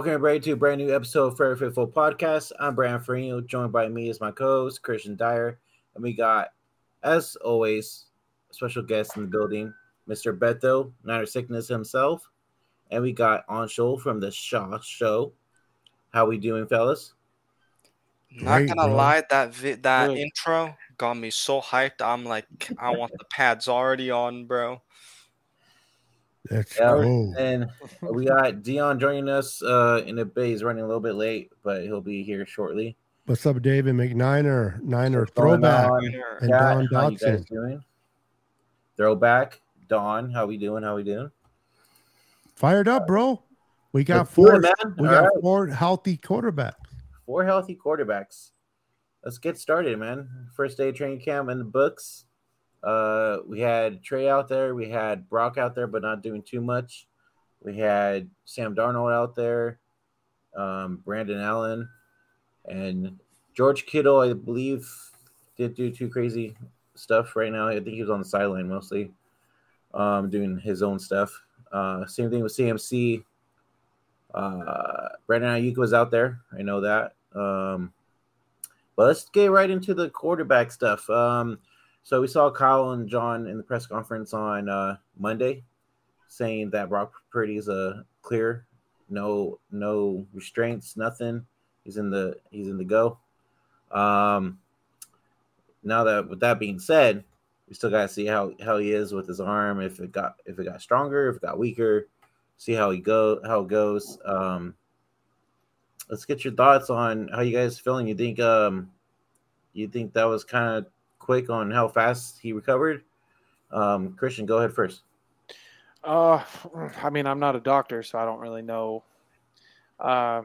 Welcome everybody to a brand new episode of Fair Faithful Podcast. I'm Brian Farino, joined by me as my co-host Christian Dyer, and we got, as always, a special guest in the building, Mr. Beto Niner Sickness himself, and we got Anshul from the Shaw Show. How we doing, fellas? Not Great, gonna bro. lie, that vi- that Good. intro got me so hyped. I'm like, I want the pads already on, bro. Let's Yeah, go. And we got Deon joining us uh, in a bit. He's running a little bit late, but he'll be here shortly. What's up, David McNiner? Niner What's throwback. on? And Cat, Don how you guys Dotson. doing? Throwback, Don. How we doing? How we doing? Fired up, bro. We got Let's four. man. We All got right. four healthy quarterbacks. four healthy quarterbacks. Let's get started, man. First day of training camp in the books. Uh, we had Trey out there. We had Brock out there, but not doing too much. We had Sam Darnold out there, um, Brandon Allen, and George Kittle. I believe did do too crazy stuff right now. I think he was on the sideline mostly, um, doing his own stuff. Uh, same thing with CMC. Uh, Brandon Aiyuk was out there. I know that. Um, but let's get right into the quarterback stuff. Um, so we saw Kyle and John in the press conference on uh, Monday saying that Brock Purdy is a clear, no no restraints, nothing. He's in the he's in the go. Um, now that with that being said, we still got to see how how he is with his arm. If it got if it got stronger, if it got weaker. See how he go how it goes. Um, let's get your thoughts on how you guys feeling. You think um you think that was kind of quick on how fast he recovered? Um, Christian, go ahead first. Uh, I mean, I'm not a doctor, so I don't really know. Uh,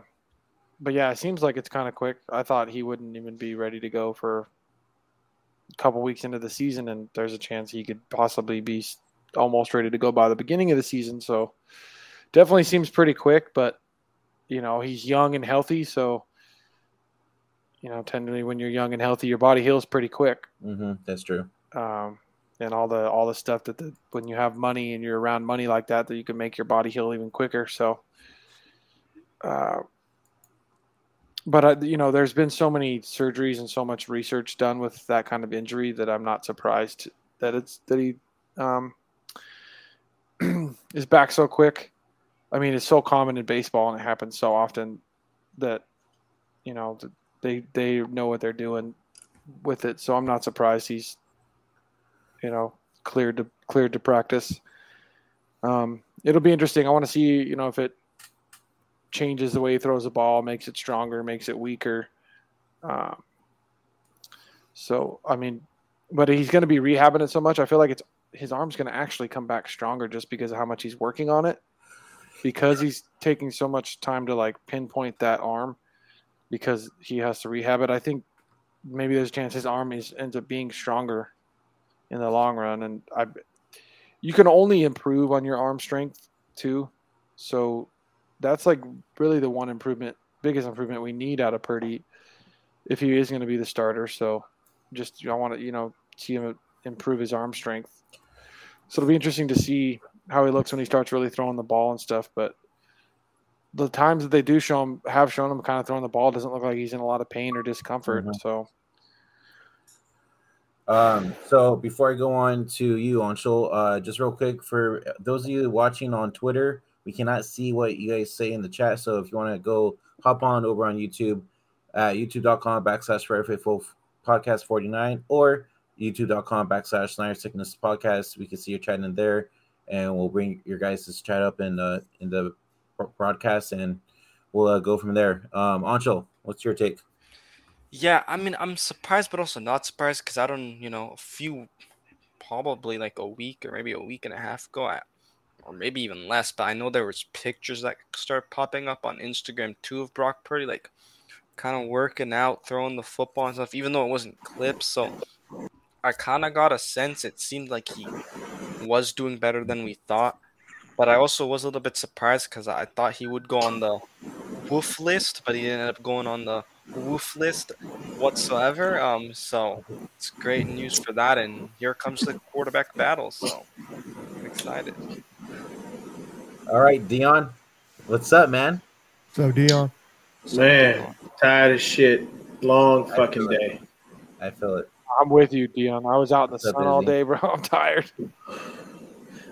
but yeah, it seems like it's kind of quick. I thought he wouldn't even be ready to go for a couple weeks into the season, and there's a chance he could possibly be almost ready to go by the beginning of the season. So definitely seems pretty quick, but you know, he's young and healthy, so you know, tendally when you're young and healthy, your body heals pretty quick. Mm-hmm, that's true. um, and all the all the stuff that the, when you have money and you're around money like that, that you can make your body heal even quicker. So, uh, but I, you know, there's been so many surgeries and so much research done with that kind of injury that I'm not surprised that it's that he um, is back so quick. I mean, it's so common in baseball and it happens so often that you know th- they they know what they're doing with it. So I'm not surprised he's you know cleared to cleared to practice. Um, it'll be interesting. I want to see you know if it changes the way he throws the ball, makes it stronger, makes it weaker. Um, so I mean, but he's going to be rehabbing it so much. I feel like it's his arm's going to actually come back stronger just because of how much he's working on it. Because he's taking so much time to like pinpoint that arm, because he has to rehab it. I think maybe there's a chance his arm is ends up being stronger in the long run. And I, you can only improve on your arm strength too. So that's like really the one improvement, biggest improvement we need out of Purdy if he is going to be the starter. So just I want to you know see him improve his arm strength. So it'll be interesting to see how he looks when he starts really throwing the ball and stuff. But the times that they do show him, have shown him kind of throwing the ball, doesn't look like he's in a lot of pain or discomfort. Mhm. So Um, so before I go on to you, Anshul, uh, just real quick for those of you watching on Twitter, we cannot see what you guys say in the chat. So if you want to go hop on over on YouTube at youtube.com backslash Fair Faithful podcast 49 or youtube.com backslash Niner Sickness podcast. We can see you chatting in there and we'll bring your guys' chat up in uh in the broadcast and we'll uh, go from there. Um, Anshul, what's your take? Yeah, I mean, I'm surprised, but also not surprised because I don't, you know, a few, probably like a week or maybe a week and a half ago, I, or maybe even less. But I know there was pictures that started popping up on Instagram too of Brock Purdy, like kind of working out, throwing the football and stuff, even though it wasn't clips. So I kind of got a sense it seemed like he was doing better than we thought. But I also was a little bit surprised because I thought he would go on the woof list, but he ended up going on the woof list whatsoever. Um, so it's great news for that. And here comes the quarterback battle. So I'm excited. All right, Deon, what's up, man? So Deon, Man, tired as shit. Long I fucking it. day. I feel it. I'm with you, Deon. I was out in the So sun all day, bro. I'm tired.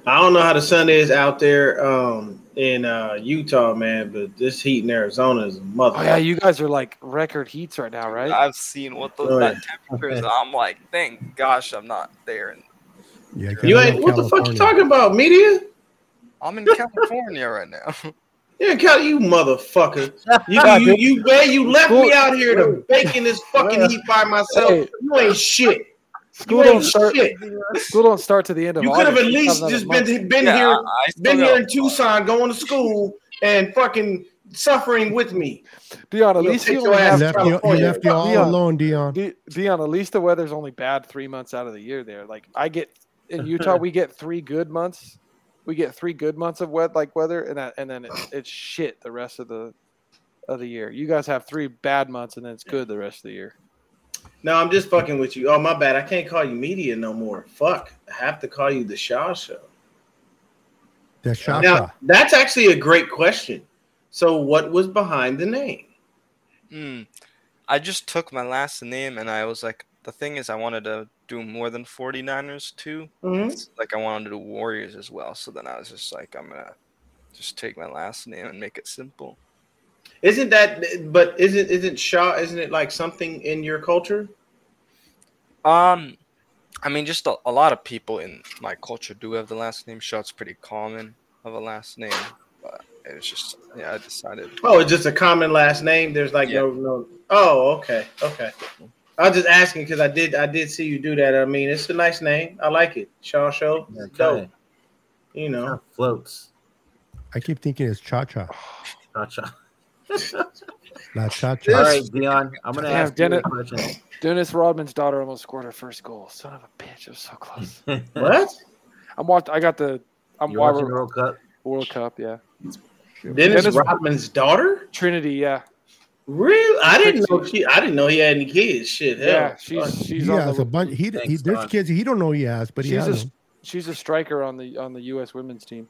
I don't know how the sun is out there um, in uh, Utah, man, but this heat in Arizona is a mother. Oh yeah, you guys are like record heats right now, right? I've seen what those Oh, that yeah. temperature is. I'm like, thank gosh, I'm not there. And yeah, you ain't in what the fuck you talking about, media? I'm in California right now. Yeah, Cali, you motherfucker. You Yeah, you dude. you, man, you left me out here to bake in this fucking heat by myself. You ain't shit. School don't start. shit. School don't start to the end of You could have at least another just month. been been Yeah, here I- I been here in Tucson going to school and fucking suffering with me. Deon, at least you your only ass He have left you, he California. left you all Deon. alone, Deon. Di- Deon, at least the weather's only bad three months out of the year there. Like I get in Utah, we get three good months. We get three good months of wet like weather, and that, and then it, it's shit the rest of the of the year. You guys have three bad months, and then it's good the rest of the year. No, I'm just fucking with you. Oh my bad. I can't call you media no more. Fuck. I have to call you the Shaw Show. The Now Shasha. that's actually a great question. So what was behind the name? Hmm. I just took my last name and I was like, the thing is, I wanted to do more than 49ers too. Mhm. Like, I wanted to do Warriors as well. So then I was just like, I'm going to just take my last name and make it simple. Isn't that? But isn't isn't Shaw? Isn't it like something in your culture? Um, I mean, just a, a lot of people in my culture do have the last name Shaw. It's pretty common of a last name, but it's just yeah. I decided. Oh, it's just a common last name. There's like no no. Oh, okay, okay. I was just asking because I did I did see you do that. I mean, it's a nice name. I like it. Shaw Show. Yeah, dope. You know. kinda floats. I keep thinking it's Cha Cha. Gotcha. Not Cha All Cha. right, Deon. I'm gonna Damn, ask Dennis- Dennis Rodman's daughter almost scored her first goal. Son of a bitch! It was so close. What? I'm watch. I got the. I'm You're watching the World Cup. World Cup. Yeah, Dennis, Dennis- Rodman's daughter? Trinity. Yeah, Really? I didn't know she. I didn't know he had any kids. Shit. Hell. yeah. She's Fuck. she's He on has the, a bunch. He, he Thanks, there's Don. kids he don't know he has, but he she's has a them. she's a striker on the on the U.S. women's team.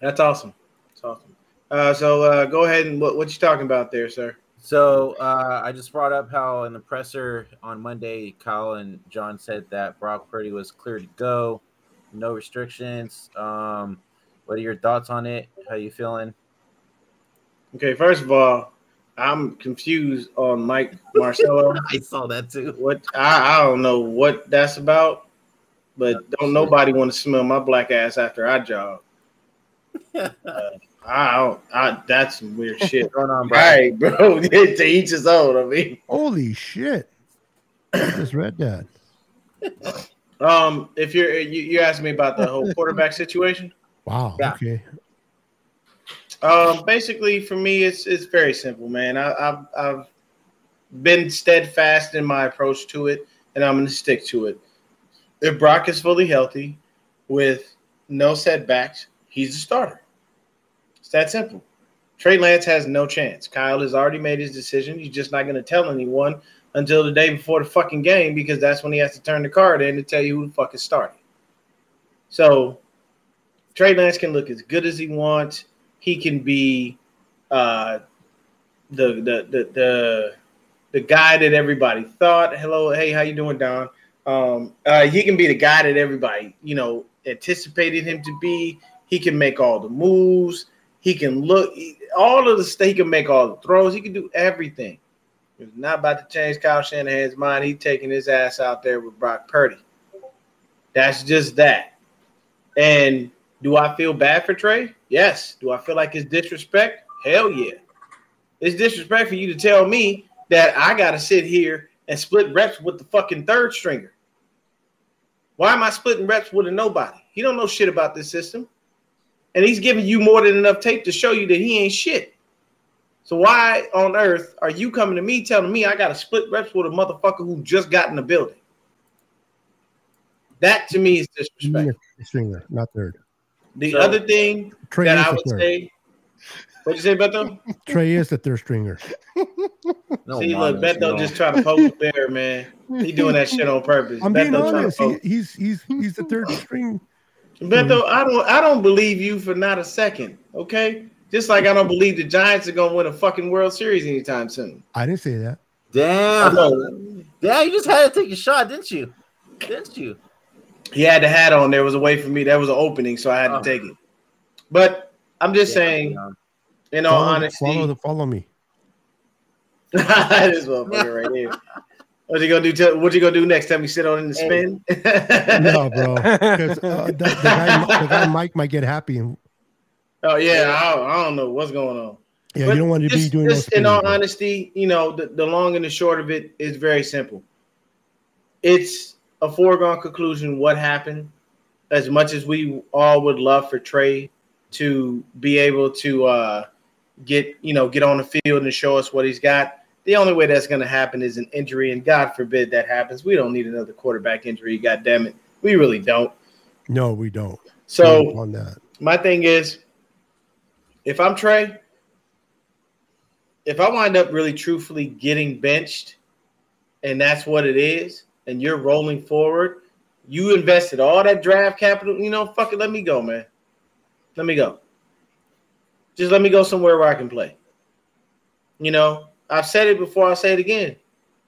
That's awesome. That's awesome. Uh, so uh, go ahead and what what you talking about there, sir? So uh, I just brought up how in the presser on Monday, Kyle and John said that Brock Purdy was clear to go, no restrictions. Um, what are your thoughts on it? How you feeling? Okay, first of all, I'm confused on Mike Marcello. I saw that too. what I, I don't know what that's about, but don't nobody want to smell my black ass after I jog. I don't. I, that's some weird shit. going on, bro? right, bro. to each his own. I mean, Holy shit! I just read that. um, if you're you, you asked me about the whole quarterback situation. Wow. Yeah. Okay. Um, basically, for me, it's it's very simple, man. I, I've I've been steadfast in my approach to it, and I'm going to stick to it. If Brock is fully healthy, with no setbacks, he's a starter. It's that simple. Trey Lance has no chance. Kyle has already made his decision. He's just not going to tell anyone until the day before the fucking game because that's when he has to turn the card in to tell you who the fuck is starting. So Trey Lance can look as good as he wants. He can be uh, the, the the the the guy that everybody thought. Hello, hey, how you doing, Don? Um, uh, he can be the guy that everybody you know anticipated him to be. He can make all the moves. He can look all of the stuff. He can make all the throws. He can do everything. It's not about to change Kyle Shanahan's mind. He's taking his ass out there with Brock Purdy. That's just that. And do I feel bad for Trey? Yes. Do I feel like it's disrespect? Hell yeah. It's disrespect for you to tell me that I got to sit here and split reps with the fucking third stringer. Why am I splitting reps with a nobody? He don't know shit about this system. And he's giving you more than enough tape to show you that he ain't shit. So why on earth are you coming to me telling me I got to split reps with a motherfucker who just got in the building? That to me is disrespect. Stringer, not third. The So- other thing Trey that is I would third. say, what'd you say, Beto? Trey is the third stringer. No See, look, Beto no. just trying to poke the bear, man. He doing that shit on purpose. I'm being Beto trying to honest. He, he's he's he's the third string. Beto, mm-hmm. I don't, I don't believe you for not a second. Okay, Just like I don't believe the Giants are gonna win a fucking World Series anytime soon. I didn't say that. Damn. No, Yeah, you just had to take a shot, didn't you? Didn't you? he had the hat on. There was a way for me. That was an opening, so I had Oh. to take it. But I'm just Yeah, saying, yeah. in all follow, honesty, follow, the, follow me. this motherfucker right here. What you gonna do? Tell, what you gonna do next? time me sit on in the spin? No, bro. Because uh, the, the, guy, the guy Mike might get happy. And, Oh yeah, I, I don't know what's going on. yeah, But you don't want to be doing This, those in all bro. honesty, you know, the, the long and the short of it is very simple. It's a foregone conclusion what happened. As much as we all would love for Trey to be able to uh, get, you know, get on the field and show us what he's got, the only way that's going to happen is an injury, and God forbid that happens. We don't need another quarterback injury. God damn it, we really don't. No, we don't. So on that. my thing is, if I'm Trey, if I wind up really truthfully getting benched, and that's what it is, and you're rolling forward, you invested all that draft capital. You know, fuck it, let me go, man. Let me go. Just let me go somewhere where I can play. You know, I've said it before. I'll say it again.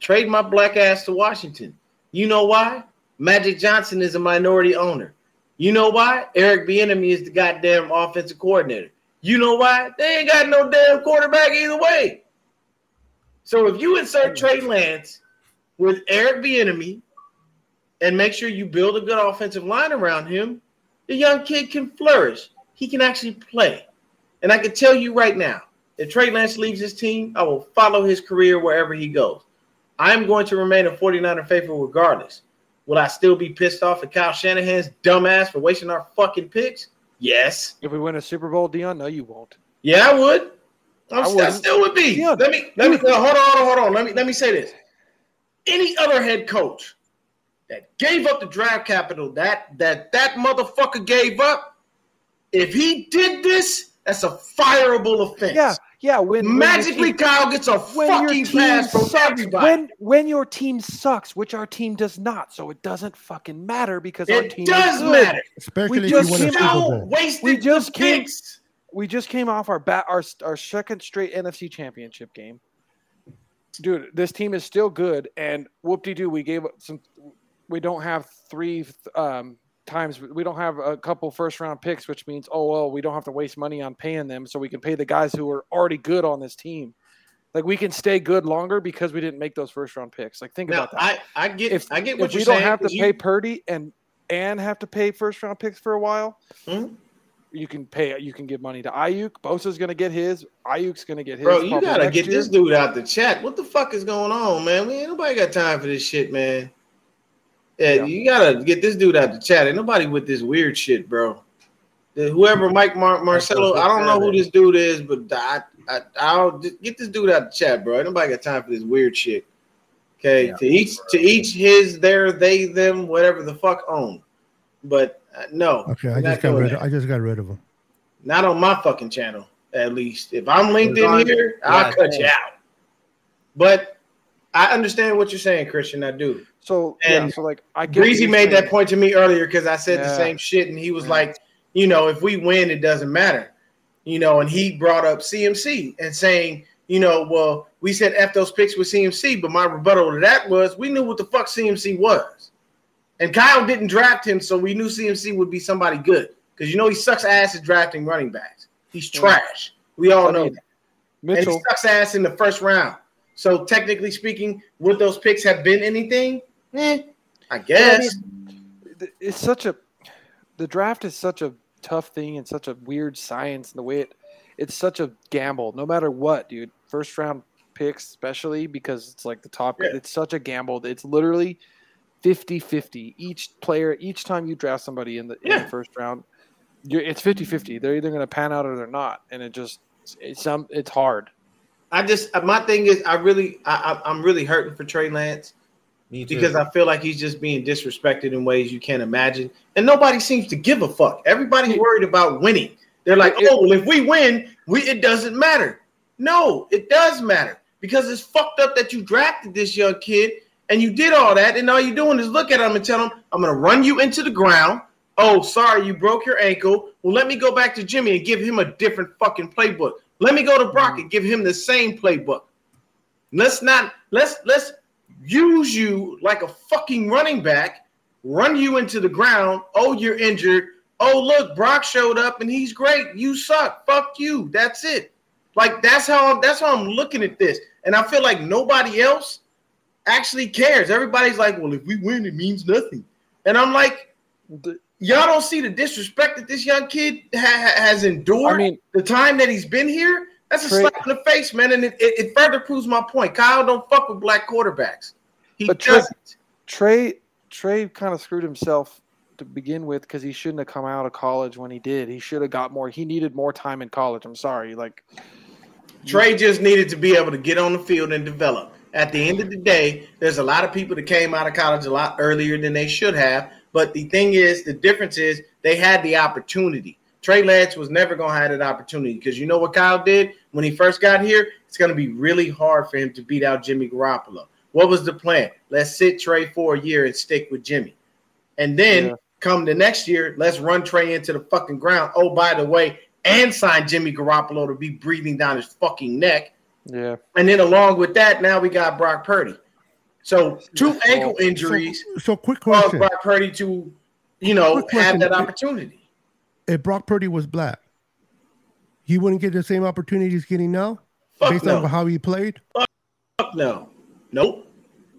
Trade my black ass to Washington. You know why? Magic Johnson is a minority owner. You know why? Eric Bieniemy is the goddamn offensive coordinator. You know why? They ain't got no damn quarterback either way. So if you insert Trey Lance with Eric Bieniemy and make sure you build a good offensive line around him, the young kid can flourish. He can actually play. And I can tell you right now, if Trey Lance leaves his team, I will follow his career wherever he goes. I am going to remain a 49er faithful regardless. Will I still be pissed off at Kyle Shanahan's dumbass for wasting our fucking picks? Yes. If we win a Super Bowl, Deon, no, you won't. Yeah, I would. I'm, I I, still would be. Yeah. Let me let me no, hold on, hold on, hold on. Let me let me say this. Any other head coach that gave up the draft capital that that that motherfucker gave up, if he did this, that's a fireable offense. Yeah, yeah. When when Magically, team- Kyle gets a fucking pass from sucks, everybody. when when your team sucks, which our team does not, so it doesn't fucking matter because our it team does is good. matter. Especially if you just win a came Super out Bowl. wasted We just the came- picks. We just came off our bat our our second straight NFC Championship game. Dude, this team is still good, and whoop de doo, we gave up some. We don't have three um, times. We don't have a couple first round picks, which means oh well, we don't have to waste money on paying them, so we can pay the guys who are already good on this team. Like we can stay good longer because we didn't make those first round picks. Like think Now about that. I, I get if I get what if you're we don't have to you- pay Purdy and and have to pay first round picks for a while, Mhm. you can pay. You can give money to Aiyuk. Bosa's going to get his. Aiyuk's going to get his. Bro, you gotta get year. this dude out the chat. What the fuck is going on, man? We ain't nobody got time for this shit, man. Yeah, Yeah. you gotta get this dude out the chat. Ain't nobody with this weird shit, bro. Whoever Mike Mar- Marcelo, I don't know who this dude is, but I, I, I'll get this dude out the chat, bro. Ain't nobody got time for this weird shit. Okay, Yeah. to each to each his, their, they, them, whatever the fuck own. But uh, no, Okay, I just got rid. that. Of, I just got rid of him. Not on my fucking channel, at least. If I'm linked in here, I'll cut you out. But I understand what you're saying, Christian. I do. So yeah, And so like I get Breezy made saying. that point to me earlier because I said the same shit, and he was Yeah. like, you know, if we win, it doesn't matter. You know, and he brought up CMC and saying, you know, well, we said F those picks with CMC, but my rebuttal to that was we knew what the fuck CMC was. And Kyle didn't draft him, so we knew CMC would be somebody good. Because you know he sucks ass at drafting running backs. He's trash. We all I know mean, that. And he sucks ass in the first round. So technically speaking, would those picks have been anything? Eh, I guess. th- It's such a the draft is such a tough thing and such a weird science and the way it it's such a gamble no matter what dude. First round picks especially because it's like the top Yeah. it's such a gamble it's literally 50-50 each player each time you draft somebody in the, in the first round you're, it's 50-50 they're either going to pan out or they're not. And it just it's some it's hard. I just my thing is I really I, I I'm really hurting for Trey Lance. Me too. Because I feel like he's just being disrespected in ways you can't imagine, and nobody seems to give a fuck. Everybody's worried about winning. They're like, oh, well, if we win, we it doesn't matter. No, it does matter because it's fucked up that you drafted this young kid and you did all that, and all you're doing is look at him and tell him, I'm gonna run you into the ground. Oh, sorry, you broke your ankle. Well, let me go back to Jimmy and give him a different fucking playbook. Let me go to Brock and give him the same playbook. Let's not let's let's use you like a fucking running back, run you into the ground. Oh, you're injured. Oh, look, Brock showed up and he's great. You suck. Fuck you. That's it. Like that's how I'm, that's how I'm looking at this. And I feel like nobody else actually cares. Everybody's like, well, if we win, it means nothing. And I'm like, y'all don't see the disrespect that this young kid ha- ha- has endured I mean, the time that he's been here. That's a Trey- slap in the face, man. And it, it, it further proves my point. Kyle don't fuck with black quarterbacks. He But doesn't. Trey Trey kind of screwed himself to begin with because he shouldn't have come out of college when he did. He should have got more. He needed more time in college. I'm sorry. Like Trey just needed to be able to get on the field and develop. At the end of the day, there's a lot of people that came out of college a lot earlier than they should have. But the thing is, the difference is they had the opportunity. Trey Lance was never going to have that opportunity because you know what Kyle did when he first got here? It's going to be really hard for him to beat out Jimmy Garoppolo. What was the plan? Let's sit Trey for a year and stick with Jimmy. And then Yeah. come the next year, let's run Trey into the fucking ground. Oh, by the way, and sign Jimmy Garoppolo to be breathing down his fucking neck. yeah, And then along with that, now we got Brock Purdy. So two ankle injuries So quick caused question: Brock Purdy to, you know, have that opportunity. If Brock Purdy was black, he wouldn't get the same opportunity he's getting now, Fuck based no. on how he played. Fuck no. Nope.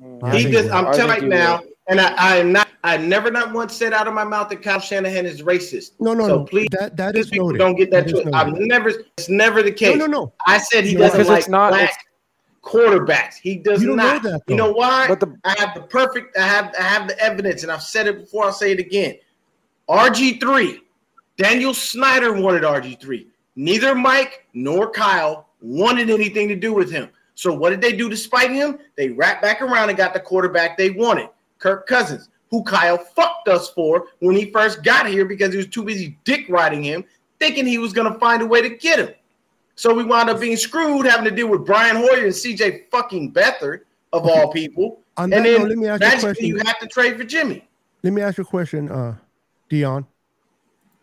Mm, I he just, I'm will. Telling think you now, will. and I, I am not I never not once said out of my mouth that Kyle Shanahan is racist. No, no, So no. please, that that These is people noted. don't get that, That is to I've never it's never the case. No, no, no. I said he No, doesn't like it's not- black it's- quarterbacks. He does You don't know that, you know why? But the- I have the perfect. I have. I have the evidence, and I've said it before. I'll say it again. RG three. Daniel Snyder wanted RG three. Neither Mike nor Kyle wanted anything to do with him. So what did they do to spite him? They wrapped back around and got the quarterback they wanted, Kirk Cousins, who Kyle fucked us for when he first got here because he was too busy dick riding him, thinking he was going to find a way to get him. So we wound up being screwed, having to deal with Brian Hoyer and CJ fucking Beathard of all people. On And then note, let me ask you a question. you have to trade for Jimmy. Let me ask you a question, uh, Deon.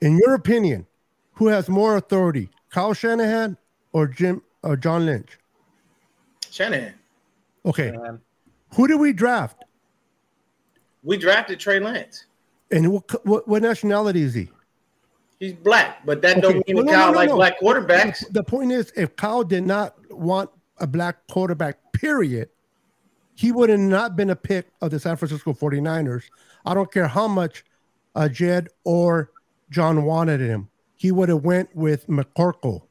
In your opinion, who has more authority, Kyle Shanahan or Jim or John Lynch? Shanahan. Okay, Man. who did we draft, We drafted Trey Lance. and what what, what nationality is he? He's black, but that Okay. don't mean Well, that no, no, Kyle no, like no. black quarterbacks. The, the point is, if Kyle did not want a black quarterback, period, he would have not been a pick of the San Francisco 49ers. I don't care how much uh, Jed or John wanted him. He would have went with McCorkle.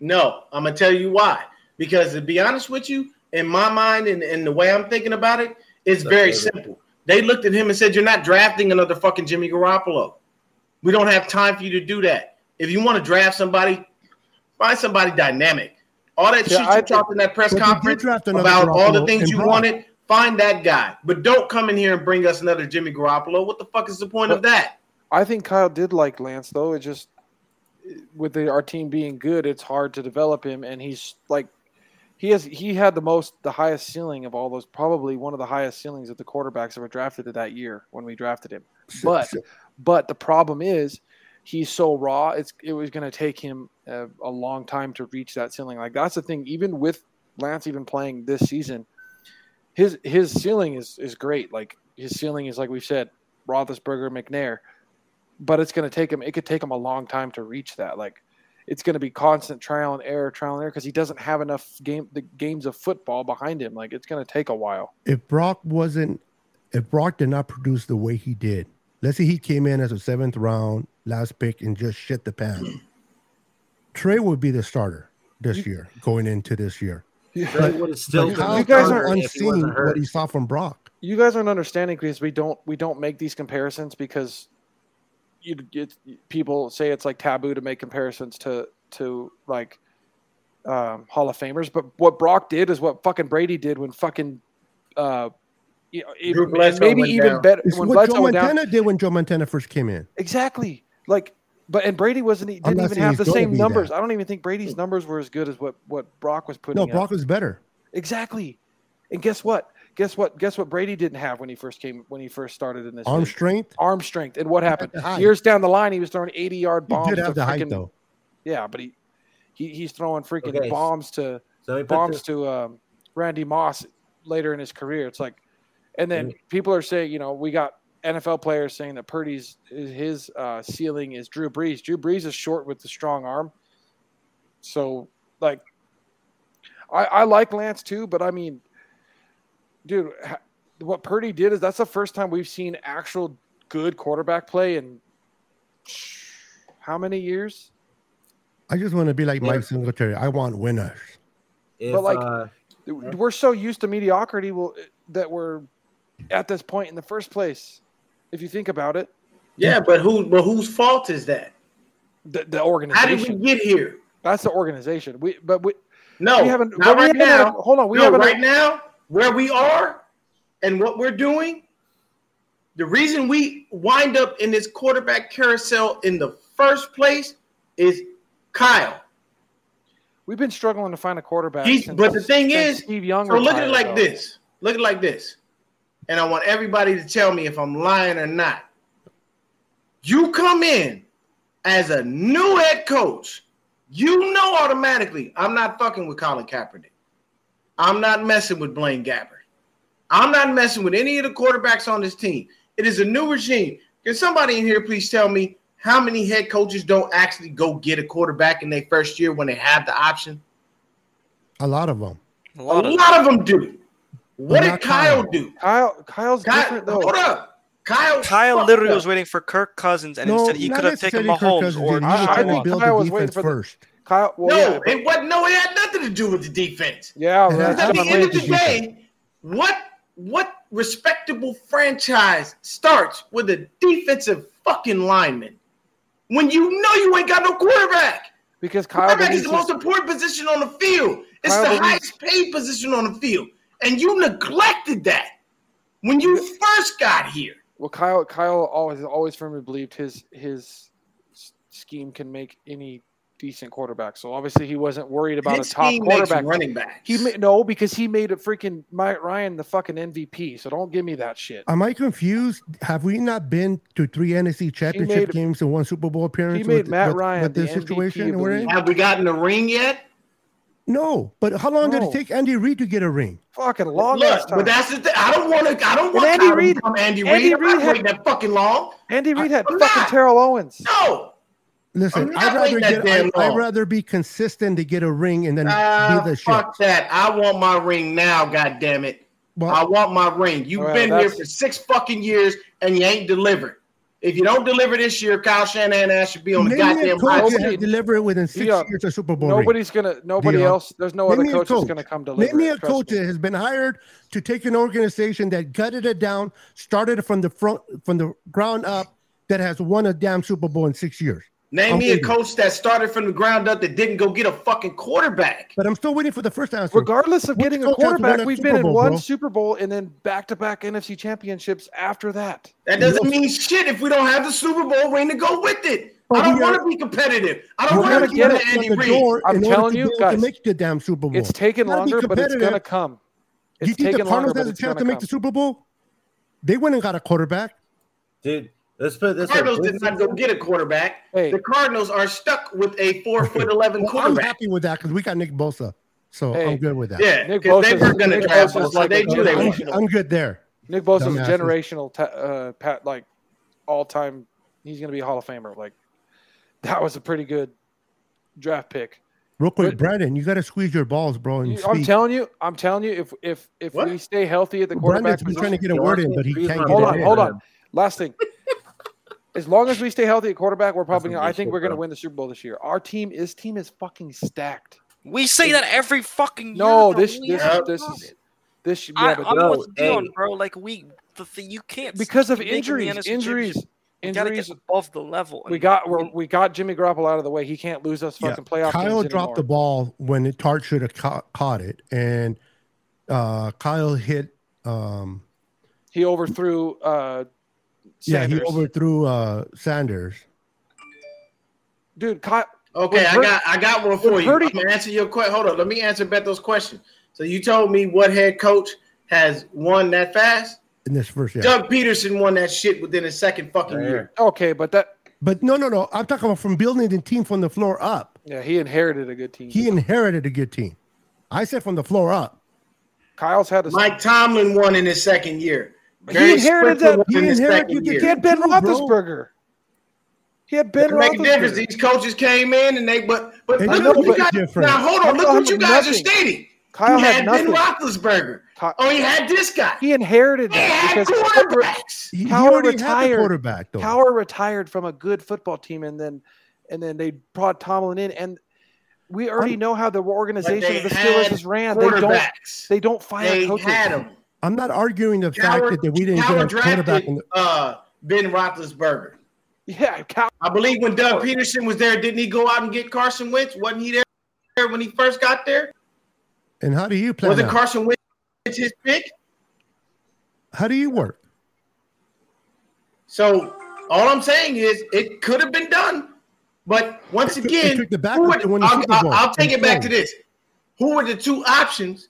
No, I'm gonna tell you why. Because to be honest with you, in my mind and, and the way I'm thinking about it, it's very simple. They looked at him and said, You're not drafting another fucking Jimmy Garoppolo. We don't have time for you to do that. If you want to draft somebody, find somebody dynamic. All that Yeah, shit I you think- talked in that press But they did conference draft another about all the things you Brock. wanted, find that guy. But don't come in here and bring us another Jimmy Garoppolo. What the fuck is the point of that? I think Kyle did like Lance though. It just with the, our team being good, it's hard to develop him, and he's like he has he had the most the highest ceiling of all those, probably one of the highest ceilings of the quarterbacks that were drafted that year when we drafted him. But but the problem is he's so raw. It's it was going to take him a, a long time to reach that ceiling. Like that's the thing. Even with Lance even playing this season, his his ceiling is is great. Like his ceiling is like we said, Roethlisberger, McNair. But it's going to take him. It could take him a long time to reach that. Like it's going to be constant trial and error, trial and error, because he doesn't have enough game the games of football behind him. Like it's going to take a while. if Brock wasn't, if Brock did not produce the way he did, let's say he came in as a seventh round last pick and just shit the pan, Trey would be the starter this year, going into this year. Trey would have still But you guys Kyle starter if he wasn't unseen hurt. what he saw from Brock. you guys aren't understanding because we don't we don't make these comparisons because you it, people say it's like taboo to make comparisons to to like um, Hall of Famers. But what Brock did is what fucking Brady did when fucking uh, you know, it- and maybe even down. better It's when what Bledsoe Joe went down. Montana did when Joe Montana first came in. Exactly. Like, but and Brady wasn't. He didn't even have the same numbers. that. I don't even think Brady's numbers were as good as what what Brock was putting. No, up. Brock was better. Exactly. And guess what? Guess what? Guess what Brady didn't have when he first came when he first started in this Arm league? strength. arm strength. And what happened? Years down the line, he was throwing 80 yard He bombs. did have the height though. Yeah, but he, he he's throwing freaking Okay, bombs to So bombs to um, Randy Moss later in his career. It's like, and then Mhm. people are saying, you know, we got NFL players saying that Purdy's his uh, ceiling is Drew Brees. Drew Brees is short with the strong arm, so like, I, I like Lance too, but I mean, dude, ha- what Purdy did is that's the first time we've seen actual good quarterback play in how many years? I just want to be like Yeah. Mike Singletary. I want winners. if, but, like- uh, We're so used to mediocrity will, that we're at this point in the first place. If you think about it, Yeah, but who? But whose fault is that? the, the How did we get here? that's the organization. We but we, No, we haven't. not but we right haven't had a- now. hold on, we no, haven't. right now, where we are and what we're doing, the reason we wind up in this quarterback carousel in the first place is Kyle. We've been struggling to find a quarterback. He's- since- but the thing is, Steve Young. So look at it like though. this. Look at it like this. And I want everybody to tell me if I'm lying or not. You come in as a new head coach, you know automatically I'm not fucking with Colin Kaepernick. I'm not messing with Blaine Gabbert. I'm not messing with any of the quarterbacks on this team. It is a new regime. Can somebody in here please tell me how many head coaches don't actually go get a quarterback in their first year when they have the option? A lot of them. A A lot of lot of them do. What did Kyle, Kyle. do? Kyle. Kyle's Kyle, different though. hold up. Kyle, Kyle literally up. was waiting for Kirk Cousins, and no, instead he could have taken Mahomes or did. He was I- I think build Kyle was waiting defense for the- first. Kyle. Well, No, yeah, but- it wasn't. No, it had nothing to do with the defense. yeah. That's At the end of the day, what what respectable franchise starts with a defensive fucking lineman when you know you ain't got no quarterback? because Kyle Quarterback is the most important position on the field. It's Kyle the highest paid position on the field, and you neglected that when you first got here. Well, Kyle, Kyle always always firmly believed his his scheme can make any decent quarterback. So obviously he wasn't worried about His a top scheme makes quarterback. running backs. He ma- no, because he made a freaking Mike Ryan the fucking MVP. So don't give me that shit. Am I confused? Have we not been to three NFC championship made- games and one Super Bowl appearance? He made with, Matt with, Ryan with the this MVP, situation we're in? Have we gotten a ring yet? No, but how long did it take Andy Reid to get a ring? Fucking long ass Look, time. but that's the thing. I don't want to. I don't want Andy to Reid- Andy Andy Reid. I'm Reid had- that fucking long. Andy Reid had I'm fucking not. Terrell Owens. No. Listen, I'm not I'd rather get. damn I, I'd rather be consistent to get a ring and then Ah, be the shit. fuck that. I want my ring now. God damn it. Well, I want my ring. You've Well, been here for six fucking years and you ain't delivered. If you don't deliver this year, Kyle Shanahan ass should be on the name me a goddamn coach hot that Nobody- has seat. within six Deon, years a Super Bowl ring. Nobody's gonna. Nobody Deon. else. There's no Name other me coach that's coach. gonna come deliver. Name me it, a coach me. that has been hired to take an organization that gutted it down, started it from the front, from the ground up, that has won a damn Super Bowl in six years. Name I'm me a coach that started from the ground up that didn't go get a fucking quarterback. But I'm still waiting for the first answer. Regardless of Which getting a coach has won quarterback, a we've Super been in one bro? Super Bowl and then back-to-back NFC championships after that. That doesn't mean shit if we don't have the Super Bowl ring to go with it. But I don't want to be competitive. I don't want gotta get get it Andy the Reid. door I'm in order telling to you, be able to make the damn Super Bowl. It's taken longer, but it's gonna come. Do you It's think the taken longer, Cardinals but has a chance gonna to make come. the Super Bowl? They went and got a quarterback. dude, let's put this. Cardinals way. did not go get a quarterback. Hey. The Cardinals are stuck with a four foot eleven Well, I'm happy with that because we got Nick Bosa, so Hey. I'm good with that. Yeah, Nick because they were going to Nick draft Bosa's us, like they a knew they I'm, I'm good there. Nick Bosa's a generational, ta- uh, pat like all time. He's gonna be a Hall of Famer. Like that was a pretty good draft pick. Real quick, But- Brandon, you got to squeeze your balls, bro, and You- I'm telling you, I'm telling you, if if if What? we stay healthy at the quarterback Brandon's been trying to get a word in, but he can't hold on, hold on. Last thing. As long as we stay healthy at quarterback, we're probably. Gonna, I think we're going to win the Super Bowl this year. Our team, is team is fucking stacked. We say that every fucking year. No, bro. this this haven't this done is it. this. Yeah, I, but I'm No, with Deon, hey. bro. Like we, the thing you can't because of keep injuries, injuries, championship. Injuries. get above the level. We got we're, we- we got Jimmy Garoppolo out of the way. He can't lose us Yeah, fucking playoff. Kyle games dropped the ball when it, Tart should have ca- caught it, and uh, Kyle hit. Um, He overthrew. uh yeah, he overthrew uh, Sanders. Dude, Kyle. Okay, I Pur- got I got one for you. Purdy- I'm gonna answer your question. Hold on, let me answer Beto's question. So you told me what head coach has won that fast. in this first year. Doug Pederson won that shit within a second fucking Right year. Okay, but that But no, no, no. I'm talking about from building the team from the floor up. yeah, he inherited a good team. He inherited a good team. I said from the floor up. Kyle's had a Mike Tomlin won in his second year. He inherited that- he in inherited second the year. He had Ben True, bro. Roethlisberger. He had Ben Doesn't make a difference. Roethlisberger. These coaches came in and they, but but It look doesn't what you make guys, difference. now hold on. Look what you had guys are stating. Kyle you had had Ben. Roethlisberger. Ky- Oh, he had this guy. He inherited He had that because quarterbacks. He, he Cowher already had the retired. quarterback though. Cowher retired from a good football team, and then and then they brought Tomlin in, and we already know how the organization of the Steelers is ran. They don't they don't fire They coaches. had him. I'm not arguing the fact that, that we didn't Cowher get a quarterback. drafted In the, uh, Ben Roethlisberger. Yeah, Cow- I believe when Doug Pederson was there, didn't he go out and get Carson Wentz? Wasn't he there when he first got there? and how do you plan Wasn't that? Carson Wentz his pick? how do you work? So all I'm saying is it could have been done, but once again, it who Packers were- to win the I'll, I'll- I'll take it back to this: who were the two options, and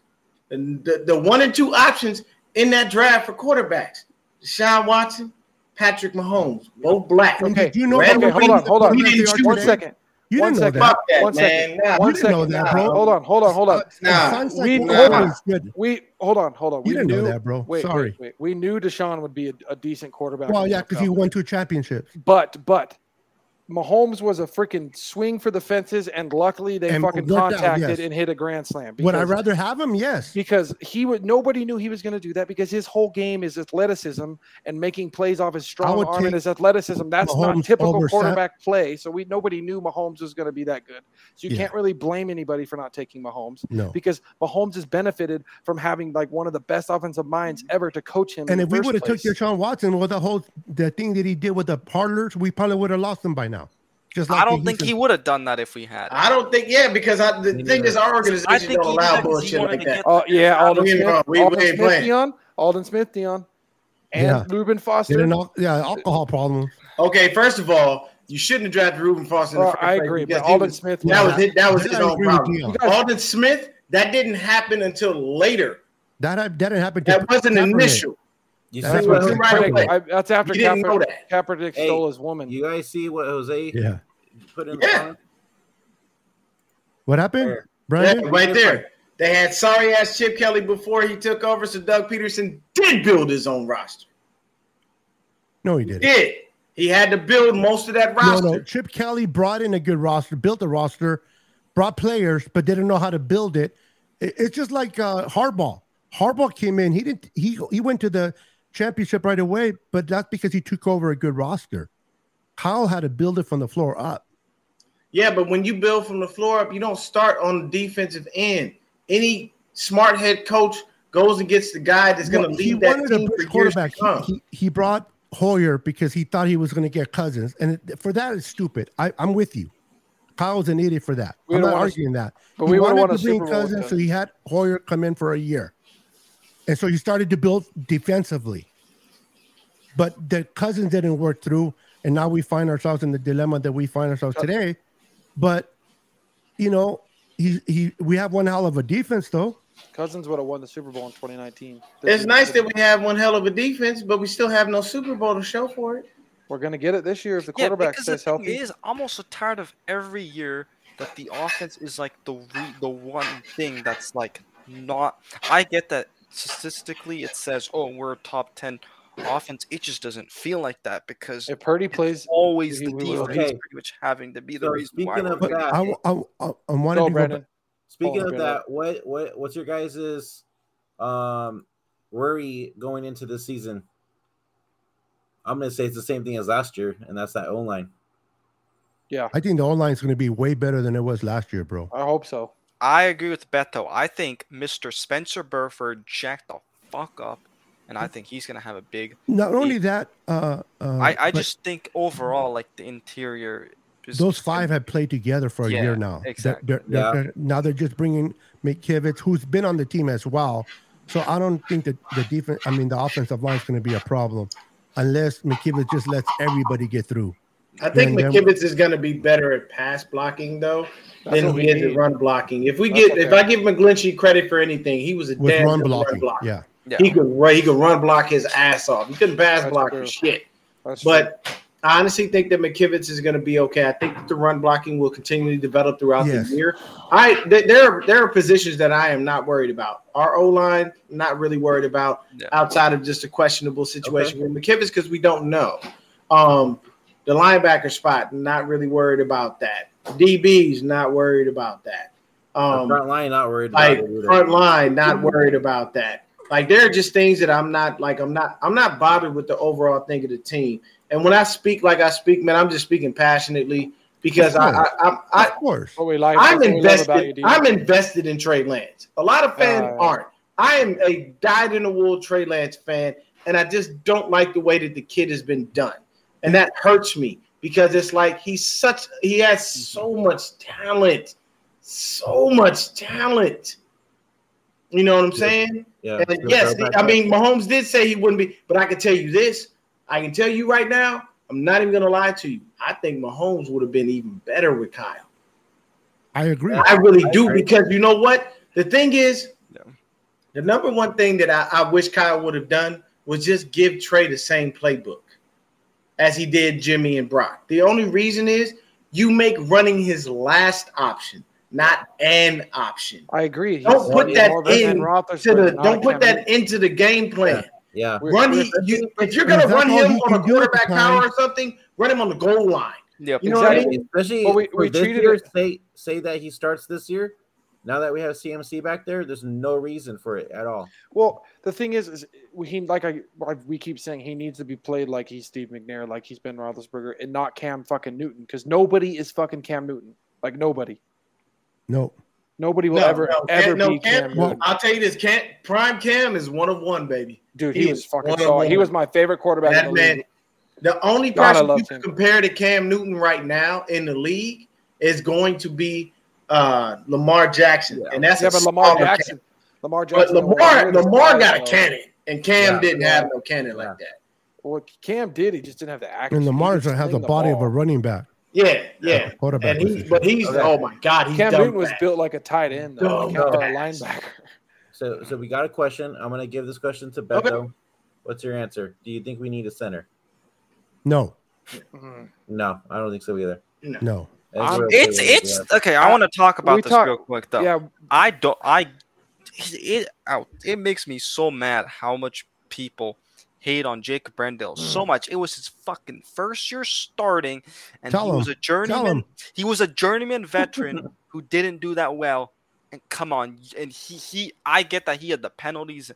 the, the one and two options in that draft for quarterbacks? Deshaun Watson, Patrick Mahomes, both black. Okay. did you know Okay, that hold on, hold on. when You they didn't are choose one today? second. You one didn't know that. That, One second. Nah, One You didn't know second. that, Nah, bro. Hold on, hold on, hold on. Nah, we- like hold Mahomes on. We hold on, hold on. You we didn't know that, bro. Wait, Sorry. Wait, wait. We knew Deshaun would be a, a decent quarterback. Well, yeah, because he won two championships. But but Mahomes was a freaking swing for the fences, and luckily they And fucking worked out, contacted yes. and hit a grand slam. Would I because- rather have him? Yes. because he would nobody knew he was going to do that because his whole game is athleticism and making plays off his strong arm and his athleticism. That's not typical quarterback play. So we nobody knew Mahomes was going to be that good. So you Yeah. can't really blame anybody for not taking Mahomes No. because Mahomes has benefited from having like one of the best offensive minds ever to coach him. And if we would have took. Deshaun Watson with the whole the thing that he did with the parlors, we probably would have lost him by now. Just like I don't think he would have done that if we had. I don't think, yeah, because I, the Me thing is, our organization I think don't allow did 'cause he bullshit wanted like that. get Oh yeah, Aldon We ain't Smith, wrong. We- we Aldon ain't Smith, playing. Deon, Aldon Smith, Deon, and Yeah. Reuben They Foster. al- yeah, alcohol problem. Okay, first of all, you shouldn't have drafted Reuben Foster. In the first I agree, because but Aldon was- Smith. That was it. that was That his own problem. Guys- Aldon Smith, that didn't happen until later. That that didn't happen. That wasn't Kaepernick. initial. You That's see what what right away. I, that's after You didn't Kaepernick, that. Kaepernick Hey, stole his woman. You guys see what Jose Yeah. put in Yeah. the comments? What happened, There. Yeah, right there. They had sorry ass Chip Kelly before he took over, so Doug Pederson did build his own roster. No, he didn't. Did he had to build most of that roster? no. Chip Kelly brought in a good roster, built a roster, brought players, but didn't know how to build it. It- It's just like uh, Harbaugh. Harbaugh came in. He didn't. He he went to the championship right away, but that's because he took over a good roster. Kyle had to build it from the floor up. Yeah, but when you build from the floor up, you don't start on the defensive end. Any smart head coach goes and gets the guy that's going to Well, he lead that team for bridge years to come. He, he, he brought Hoyer because he thought he was going to get Cousins, and it, for that it's stupid. I, I'm with you. Kyle's an idiot for that. We I'm don't not wanna- arguing that. but he we wanted to bring Super Bowl with Cousins, so he had Hoyer come in for a year, and so he started to build defensively. But the Cousins didn't work through, and now we find ourselves in the dilemma that we find ourselves today. But you know, he he we have one hell of a defense though. Cousins would have won the Super Bowl in 2019. It's nice that we have one hell of a defense, but we still have no Super Bowl to show for it. We're going to get it this year if the Yeah, quarterback because the stays thing healthy. is, I'm also tired of every year that the offense is like the re- the one thing that's like not. I get that statistically it says, oh, we're a top ten offense. It just doesn't feel like that because if Purdy plays, always he the defense Okay. pretty much having to be the So reason speaking we're of that, I I, I, I wanted go to Brandon. Speaking Oh, of okay, that, what what what's your guys's um worry going into this season? I'm gonna say it's the same thing as last year, and that's that O line. Yeah, I think the online is going to be way better than it was last year, bro. I hope so. I agree with Beto. I think Mr. Spencer Burford jacked the fuck up, and I think he's gonna have a big. Not only that, uh, uh, I, I just think overall, like the interior. Is, those five have played together for a Yeah, year now. Exactly. they're- they're- Yeah. they're- now they're just bringing McKivitz, who's been on the team as well. So I don't think that the defense, I mean, the offensive line is going to be a problem unless McKivitz just lets everybody get through. I think Then- then- McKivitz is going to be better at pass blocking though That's than he is at run blocking. If we That's get, if okay. I give McGlinchey credit for anything, he was a With damn run good blocking, run blocker. yeah. Yeah. He could run, he could run block his ass off. He couldn't pass That's block true. for shit. That's true. But I honestly think that McKivitz is going to be okay. I think that the run blocking will continually develop throughout Yes. the year. I th- there are there are positions that I am not worried about. Our O line not really worried about Yeah. outside of just a questionable situation with McKivitz because we don't know. Um, the linebacker spot not really worried about that. DBs not worried about that. Um, front line not worried about like it front line not worried about that. Like there are just things that i'm not like i'm not i'm not bothered with the overall thing of the team. And when i speak like i speak man i'm just speaking passionately because i i i, I Of course. what we like, i'm that's what we love about you, invested i'm invested in trey lance. A lot of fans Uh, aren't. I am a dyed in the wool trey lance fan and i just don't like the way that the kid has been done and that hurts me because it's like he's such he has so mm-hmm. much talent so much talent you know what i'm saying yeah. and yes, I mean Mahomes did say he wouldn't be, but I can tell you this. I can tell you right now, I'm not even gonna lie to you. I think Mahomes would have been even better with Kyle. I agree. I really I do agree. because you know what? The thing is, Yeah. the number one thing that I, I wish Kyle would have done was just give Trey the same playbook as he did Jimmy and Brock. The only reason is you make running his last option, not an option. I agree. Don't He's- put that more of a Ben in To the, don't put that Newton. into the game plan. yeah. We're- Run we're- he, you, if you're gonna run him on a can do at the quarterback power or something, run him on the goal line. Yeah, You know what I mean? Especially Well, we- we this treated year, say say that he starts this year. Now that we have CMC back there, there's no reason for it at all. Well, the thing is, is he like I like we keep saying he needs to be played like he's Steve McNair, like he's Ben Roethlisberger, and not Cam fucking Newton, because nobody is fucking Cam Newton. Like nobody, No. nobody will No, ever no, ever Cam- no, be Cam, Cam- Newton. I'll tell you this: Cam, Prime Cam is one of one, baby. Dude, he he, was fucking one of solid. He was my favorite quarterback. in That the man, league. the only God, I person you can compare to Cam Newton right now in the league is going to be uh, Lamar Jackson, Yeah. and that's Yeah, a but Lamar Jackson, Cam. Lamar But Lamar, Lamar got a cannon. cannon, and Cam Yeah. didn't Yeah. have no cannon like that. What Cam did, he just didn't have the accuracy. And He Lamar could doesn't have the sling body of a running back. Yeah, yeah. Quarterback And he, but he's Okay. oh my god, he's Cam Newton was fast. built like a tight end, though. Like a linebacker. So so we got a question. I'm gonna give this question to Beto. Okay. What's your answer? Do you think we need a center? No. Mhm. No, I don't think so either. No. That's I'm- real It's clear, it's yeah. okay. I want to talk about We this talk- real quick though. Yeah, I don't. I it out. It makes me so mad how much people hate on Jacob Brendel so much. It was his fucking first year starting, and Tell he was a journeyman. He was a journeyman veteran who didn't do that well. And come on, and he he. I get that he had the penalties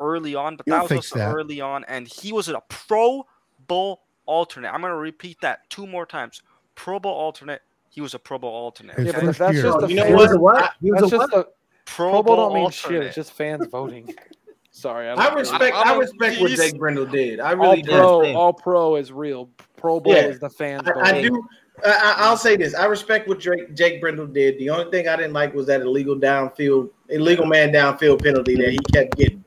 early on, but He'll that was also that. early on, and he was a Pro Bowl alternate. I'm gonna repeat that two more times. Pro Bowl alternate. He was a Pro Bowl alternate. His Yeah, but first that's year. just oh, the You know fans- what? He was a what? He was That's a just what? the Pro, Pro Bowl Bowl don't mean alternate. shit. It's just fans voting. Sorry, I, I don't- respect. I I, don't- respect what he's- Jake Brendel did. I all really do. pro. All pro is real. Pro Bowl Yeah. is the fans I, I do. I, I- I'll say this. I respect what Drake, Jake Brendel did. The only thing I didn't like was that illegal downfield, illegal man downfield penalty that he kept getting.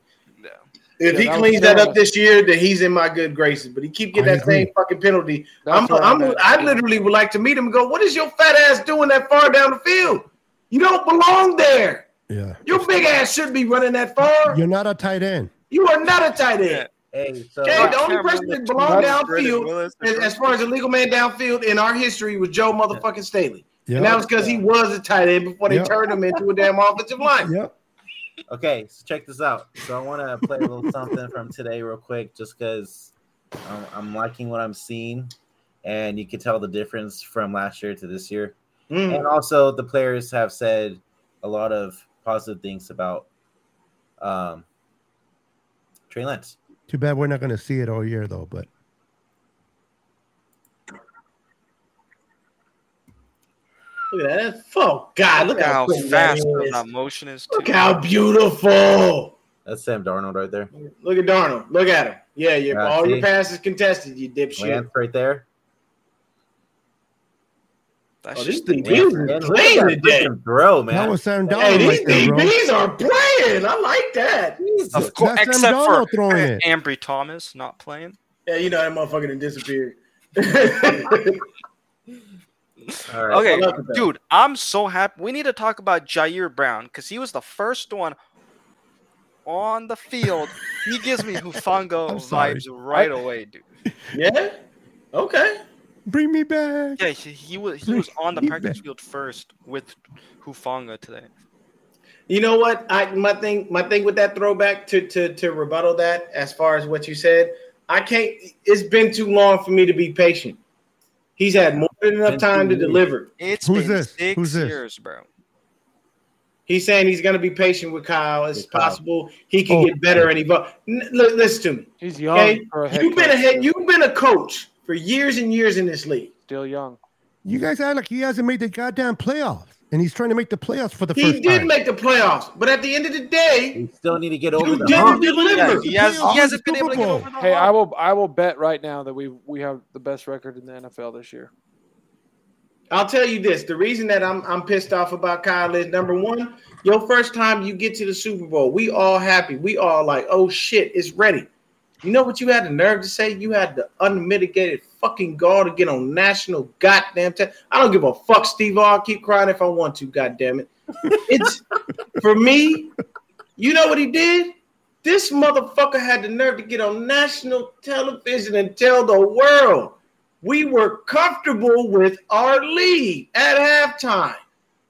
Yeah. If Yeah, he that cleans that up this year, then he's in my good graces. But he keep getting I that agree. same fucking penalty. That's I'm, where I'm. I literally would like to meet him and go, "What is your fat ass doing that far down the field? You don't belong there. Yeah. Your big ass should be running that far. You're not a tight end. You are not a tight end." Hey, so Okay, the only person that Willis- belonged That's downfield as, as far as a legal man downfield in our history was Joe motherfucking Staley. And that was because he was a tight end before they Yeah. turned him into a damn offensive line. Yep. Okay, so check this out. So I want to play a little something from today, real quick, just because I'm, I'm liking what I'm seeing, and you can tell the difference from last year to this year. Mm. And also, the players have said a lot of positive things about um, Trey Lance. Too bad we're not going to see it all year, though. But Look at that. That's, oh, God. Look Look how, how fast that is. that motion is. Look too. how beautiful. That's Sam Darnold right there. Look at Darnold. Look at him. Yeah, your Yeah, all see? your passes contested, you dipshit. Lance right there. That's Oh, just the DBs Man, are look at playing that today. freaking throw, man. that was Sam Darnold. Hey, these right there. DBs are playing. I like that. Jesus. Of course, That's Sam except for Darnold throwing it. Ambry Thomas not playing. Yeah, you know that motherfucker done disappeared. All right. Okay, I love it, though. dude, I'm so happy. We need to talk about Ji'Ayir Brown because he was the first one on the field, he gives me Hufanga I'm vibes right away, dude. Yeah. Okay. Bring me back. Yeah, he, he was he was on the He practice bet. field first with Hufanga today. You know what? I my thing my thing with that throwback to to to rebuttal that as far as what you said, I can't. It's been too long for me to be patient. He's had more than enough time to deliver. It's Who's been this? six Who's this? years, bro. He's saying he's going to be patient with Kyle. It's With Kyle. possible he can Oh. get better and evolve. N- listen to me. He's young Okay, for a head you've been a head. You've been a coach for years and years in this league. still young. You guys act like he hasn't made the goddamn playoffs, and he's trying to make the playoffs for the He first did make the playoffs, but at the end of the day, We still need to get over you the didn't hump. deliver. Yeah, he has Playoffs, he hasn't been able to get over the Hey, I will I will bet right now that we we have the best record in the NFL this year. I'll tell you this: the reason that I'm I'm pissed off about Kyle is number one, your first time you get to the Super Bowl, we all happy. We all like, oh shit, it's ready. You know what you had the nerve to say? You had the unmitigated fucking gall to get on national goddamn. Te- I don't give a fuck, Steve. I'll keep crying if I want to. Goddamn it! It's for me. You know what he did? This motherfucker had the nerve to get on national television and tell the world we were comfortable with our lead at halftime.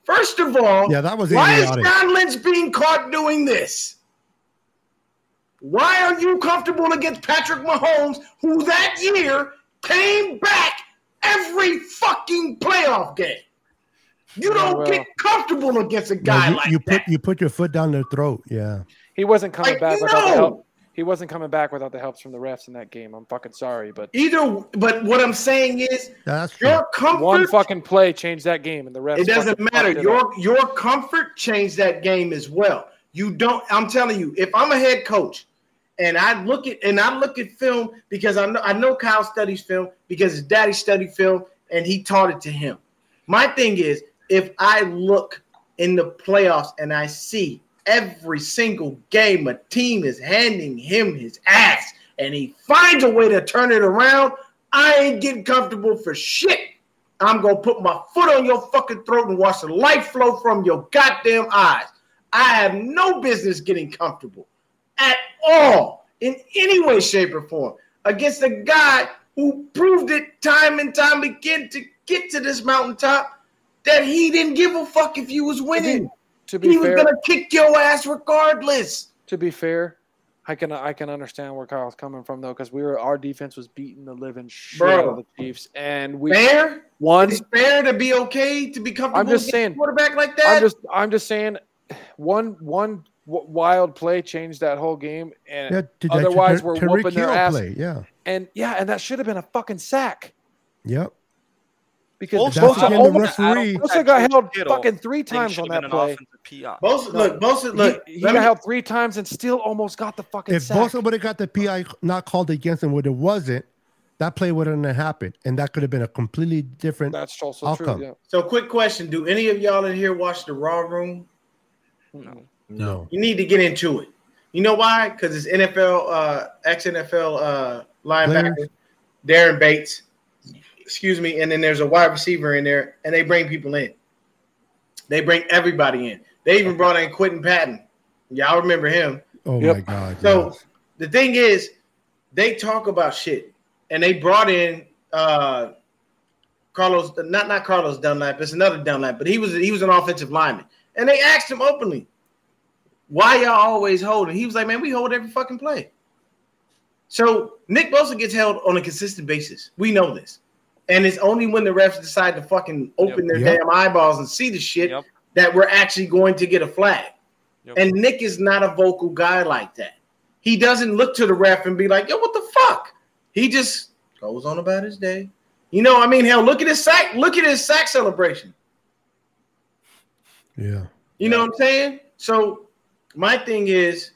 First of all, Yeah, that was why idiotic. is John Lynch being caught doing this? Why are you comfortable against Patrick Mahomes, who that year came back every fucking playoff game? You don't well- get comfortable against a Yeah, guy you, like you that. put you put your foot down their throat. Yeah. He wasn't coming Like, back without the help. He wasn't coming back without the helps from the refs in that game. I'm fucking sorry, but Either, but what I'm saying is, That's true. your comfort. one fucking play changed that game, and the refs. It doesn't matter. fucked it Your up. your comfort changed that game as well. You don't. I'm telling you, if I'm a head coach and I look at and I look at film because I know I know Kyle studies film because his daddy studied film and he taught it to him. My thing is, if I look in the playoffs and I see every single game a team is handing him his ass and he finds a way to turn it around, I ain't getting comfortable for shit. I'm gonna put my foot on your fucking throat and watch the light flow from your goddamn eyes. I have no business getting comfortable at all in any way, shape, or form against a guy who proved it time and time again to get to this mountaintop that he didn't give a fuck if you was winning. To be He was gonna kick your ass regardless. to be fair, I can I can understand where Kyle's coming from though, because we were our defense was beating the living shit Bro. out of the Chiefs, and we Fair? It's fair to be okay to be comfortable. I'm just saying- quarterback like that. I'm just I'm just saying, one one wild play changed that whole game, and Yeah, to- Otherwise, to- we're Tyreek whooping their Hill ass. Play. Yeah. and yeah, and that should have been a fucking sack Yep. because Both- That's Bosa again the almost, referee. Bosa got held Kittle fucking three times on that play. offensive PI. Both look, both look. he he let got me- held three times and still almost got the fucking If sack. Bosa would have got the PI not called against him, what it wasn't, that play wouldn't have happened, and that could have been a completely different. That's also Outcome. true. Yeah. So, quick question: Do any of y'all in here watch the Raw Room? No. No. You need to get into it. You know why? Because it's NFL, uh, ex NFL uh, linebacker Daren Bates. Excuse me, and then there's a wide receiver in there, and they bring people in. They bring everybody in. They even brought in Quinton Patton. Y'all remember him? Oh Yep. my God! So yes. the thing is, they talk about shit, and they brought in uh, Carlos, not not Carlos Dunlap. It's another Dunlap, but he was he was an offensive lineman, and they asked him openly, "Why y'all always holding?" He was like, "Man, we hold every fucking play." So Nick Bosa gets held on a consistent basis. We know this, and it's only when the refs decide to fucking open their Yep. damn eyeballs and see the shit Yep. that we're actually going to get a flag. Yep. And Nick is not a vocal guy like that. He doesn't look to the ref and be like, yo, what the fuck? He just goes on about his day. You know, I mean, hell, look at his sack, look at his sack celebration. yeah, You know what I'm saying? So my thing is,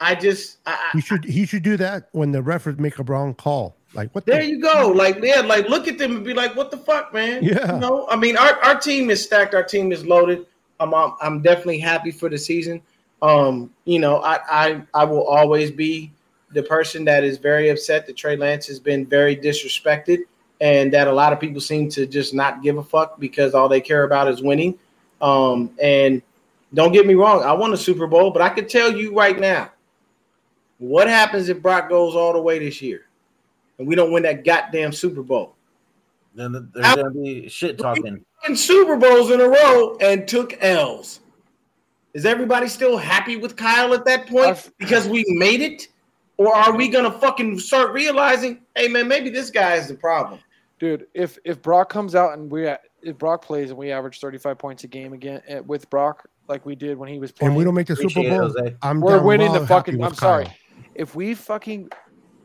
I just I, he should he should do that when the referees make a wrong call. Like what? there the, you go. Like, yeah, like look at them and be like, what the fuck, man? Yeah. You know, I mean, our, our team is stacked, our team is loaded. I'm, I'm I'm definitely happy for the season. Um, you know, I I I will always be the person that is very upset that Trey Lance has been very disrespected and that a lot of people seem to just not give a fuck because all they care about is winning. Um, and don't get me wrong, I won a Super Bowl, but I can tell you right now, What happens if Brock goes all the way this year and we don't win that goddamn Super Bowl? Then th- there's gonna be shit talking. In Super Bowls in a row and took L's. Is everybody still happy with Kyle at that point I've- because we made it? Or are we gonna fucking start realizing, hey man, maybe this guy is the problem? dude. If if Brock comes out and we if Brock plays and we average 35 points a game again eh, with Brock like we did when he was playing, And we don't make the Super Appreciate it, Bowl. I'm we're winning well the fucking. I'm sorry. Kyle. If we fucking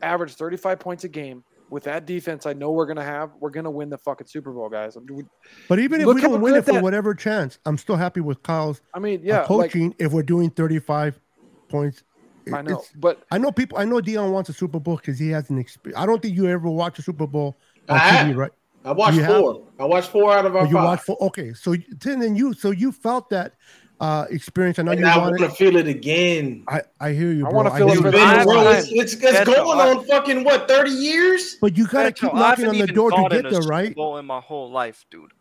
average 35 points a game with that defense, I know we're gonna have. We're gonna win the fucking Super Bowl, guys. We- But even if we don't win it for that- whatever chance, I'm still happy with Kyle's I mean, uh, yeah, like, coaching. if we're doing 35 points, It- I know, it's- but I know people. I know Deon wants a Super Bowl because he has an experience. I don't think you ever watch a Super Bowl on I TV, have. right? I watched You have- four. I watched four out of our you five. watch for okay. So you- then you so you felt that uh experience. I know and you I want to feel it again. I, I hear you, I wanna feel it hear for you. the Been last bro, time. it's, it's, it's Beto, going I- on fucking what thirty years. But you gotta keep Beto, I knocking on the door to get a there, Super right? Bowl in my whole life, dude.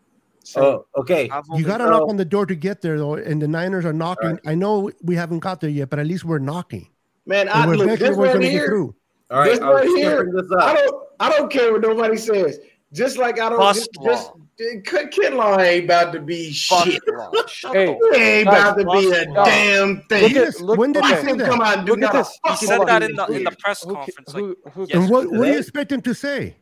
Oh, okay. You gotta So- knock on the door to get there, though. And the Niners are knocking. I know we haven't got there yet, but at least we're knocking. Man, And I we're look this right gonna get here. through. All right. this I right here. gonna bring this I don't. I don't care what nobody says. Just like I don't. Just, just Kinlaw ain't about to be Fuck shit. law. Shut Hey, He ain't Guys, about to be a bust- damn Look thing. at look. When did he say that? come out and do Look at this. He fuck He Hold said that in the in the press Who, conference. who, like, who, yes. And what, what do you expect him to say?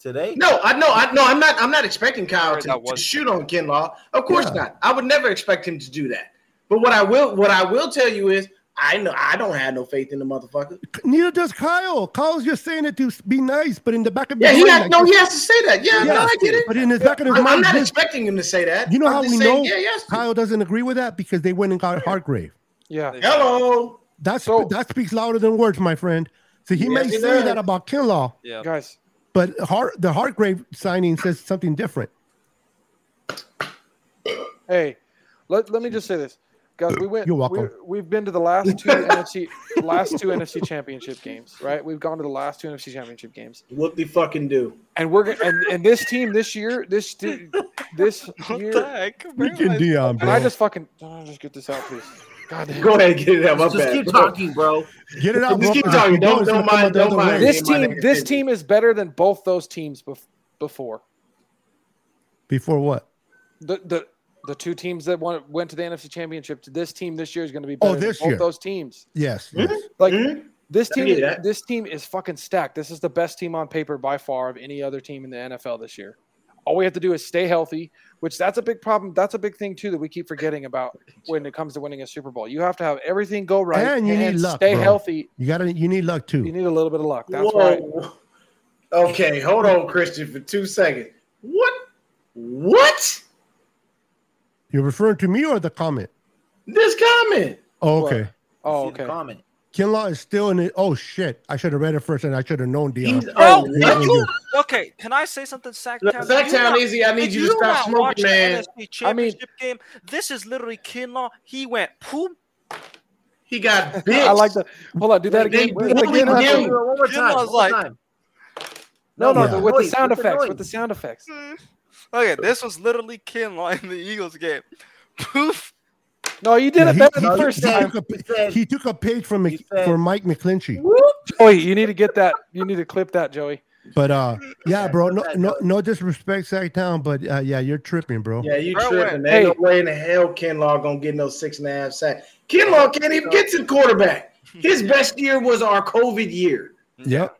Today? No, I no, I no, I'm not. I'm not expecting Kyle Sorry, to, to shoot on Kinlaw. Of course Yeah. not. I would never expect him to do that. But what I will, what I will tell you is, I know I don't have no faith in the motherfucker. Neither does Kyle. Kyle's just saying it to be nice, but in the back of his Yeah, he mind, has, no, he has to say that. Yeah, Yeah, no, I get it. but in his back of his I'm, I'm not this- expecting him to say that. you know I'm how we saying, know Yeah, yes. Kyle doesn't agree with that because they went and got Hargrave. yeah. Hello. That's So- that speaks louder than words, my friend. So he Yes, may he say does. that about Kinlaw, Yeah. Guys, but Hart, the Hargrave signing says something different. hey, let, let me just say this, guys. Uh, we went. You're welcome. We, we've been to the last two NFC, last two NFC Championship games, right? We've gone to the last two NFC Championship games, What the fucking do? and we're gonna and, and this team this year, this te- this What year, the heck? Freaking Deon, Can I bro. just fucking oh, just get this out, please? God damn. Go ahead, and get it out. My Just bad. keep talking, bro. Get it out, Just bro. keep 'cause talking. Don't- don't gonna come mind- don't mind. This team, nigga this team is better than both those teams bef- before. Before what? The the the two teams that won, went to the NFC Championship. This team this year is going to be Oh, this than both year. those teams. Yes. Mhm. yes. Like Mhm. this team, get this team is fucking stacked. This is the best team on paper by far of any other team in the NFL this year. All we have to do is stay healthy, which that's a big problem. That's a big thing too that we keep forgetting about when it comes to winning a Super Bowl. You have to have everything go right And you need luck, stay bro. healthy. You gotta. You need luck too. You need a little bit of luck. That's right. Okay, hold on, Christian, for two seconds. What? What? You're referring to me or the comment? This comment? Oh, What? okay. Oh, okay. Comment. Kinlaw is still in it. Oh shit! I should have read it first, and I should have known Deon. He's, oh, yeah, you, okay, can I say something, Sacktown? Look, If Sacktown, you I need if you to stop smoking, man. I mean- game. This is literally Kinlaw. He went poop. he got bit. I like that. Hold on, do that again. they Do it again. One more time. One like- No, no, Yeah. the- with the sound effects. With the sound effects. Okay, this was literally Kinlaw in the Eagles game. Poof. No, you did Yeah, it better he- the he first he time. took a- He said- He took a page from Mc- said- for Mike McGlinchey. Joey, you need to get that. You need to clip that, Joey. But uh, yeah, bro. No, that, no, Joey. no disrespect, Sacktown, but uh, yeah, you're tripping, bro. Yeah, you Bro, tripping. hey. Ain't no way in the hell Kinlaw gonna get no six and a half sacks. Kinlaw can't even get to the quarterback. His best year was our COVID year. Yep.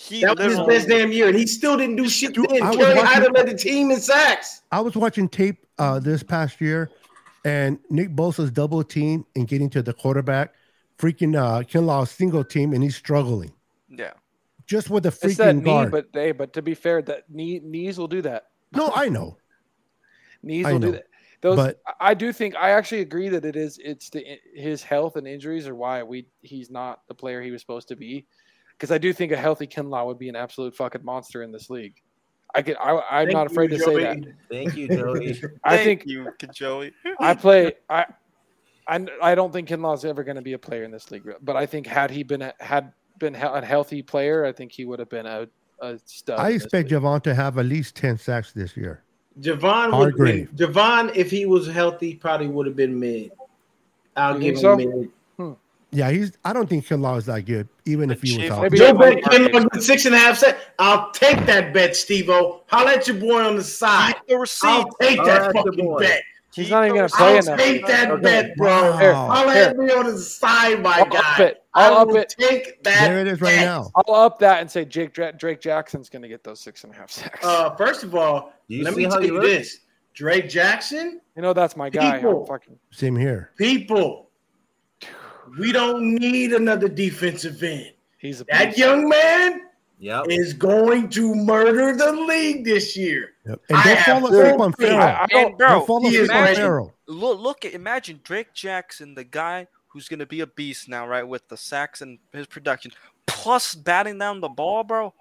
He That was his best damn year, and he still didn't do shit Dude, then. I was Kerry watching- led the team in sacks. I was watching tape uh, this past year, and Nick Bosa's double team and getting to the quarterback, freaking uh, Kinlaw single team, and he's struggling Yeah. just with the It's that freaking knee, guard. but hey, but to be fair, that knee knees will do that. no, I know. Knees I will know, do that. Those, but- I I do think I actually agree that it is. It's the his health and injuries are why we he's not the player he was supposed to be. Because I do think a healthy Kinlaw would be an absolute fucking monster in this league. I can. I, I'm Thank not you, afraid to say that. Thank you, Joey. I Thank think you, Joey. I play. I, I, I don't think Kinlaw's ever going to be a player in this league. But I think had he been a, had been he- a healthy player, I think he would have been a, a stud. I expect league. Javon to have at least ten sacks this year. Javon would Hargrave. Javon, if he was healthy, probably would have been mid. I'll You give him so? mid. Yeah, he's. I don't think Kinlaw is that good, even if he was Chief, out. maybe- there. Joe bet Kinlaw get six and a half set. I'll take that bet, Steve-O. Holla at your boy on the side. Keep the receipt. I'll take All that right, fucking boy. bet. He's not even gonna Keep play I'll enough. take that Okay. bet, bro. Wow. Holla Here. at me on the side, my I'll up guy. it. I'll up it. Take that. There it is right bet. now. I'll up that and say Jake Dra- Drake Jackson's going to get those six and a half sacks. Uh, first of all, you let me how tell you this: Drake Jackson, you know that's my guy. people. Fucking Same here. people. We don't need another defensive end. he's a That beast. young man Yep. is going to murder the league this year. Yep. And don't have fall asleep on. Ferrell. I, I don't. And bro, Don't fall he asleep is on. Ferrell. look, look at imagine Drake Jackson, the guy who's gonna be a beast now, right? With the sacks and his production, plus batting down the ball, bro.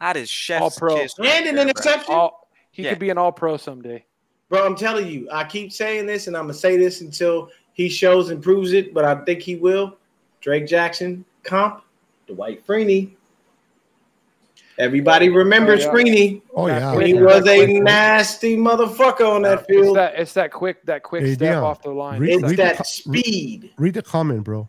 That is chef's All-pro. kiss. right And an there, interception. All, he Yeah. could be an All Pro someday. Bro, I'm telling you, I keep saying this, and I'm gonna say this until he shows and proves it, but I think he will. Drake Jackson, comp, Dwight Freeney. Everybody remembers Oh, yeah. Freeney. Oh yeah. quick- He Yeah. was a nasty motherfucker on that It's field. that. It's that quick. That quick Hey, step Deon, off the line. read- It's read that co- speed. Read the comment, bro.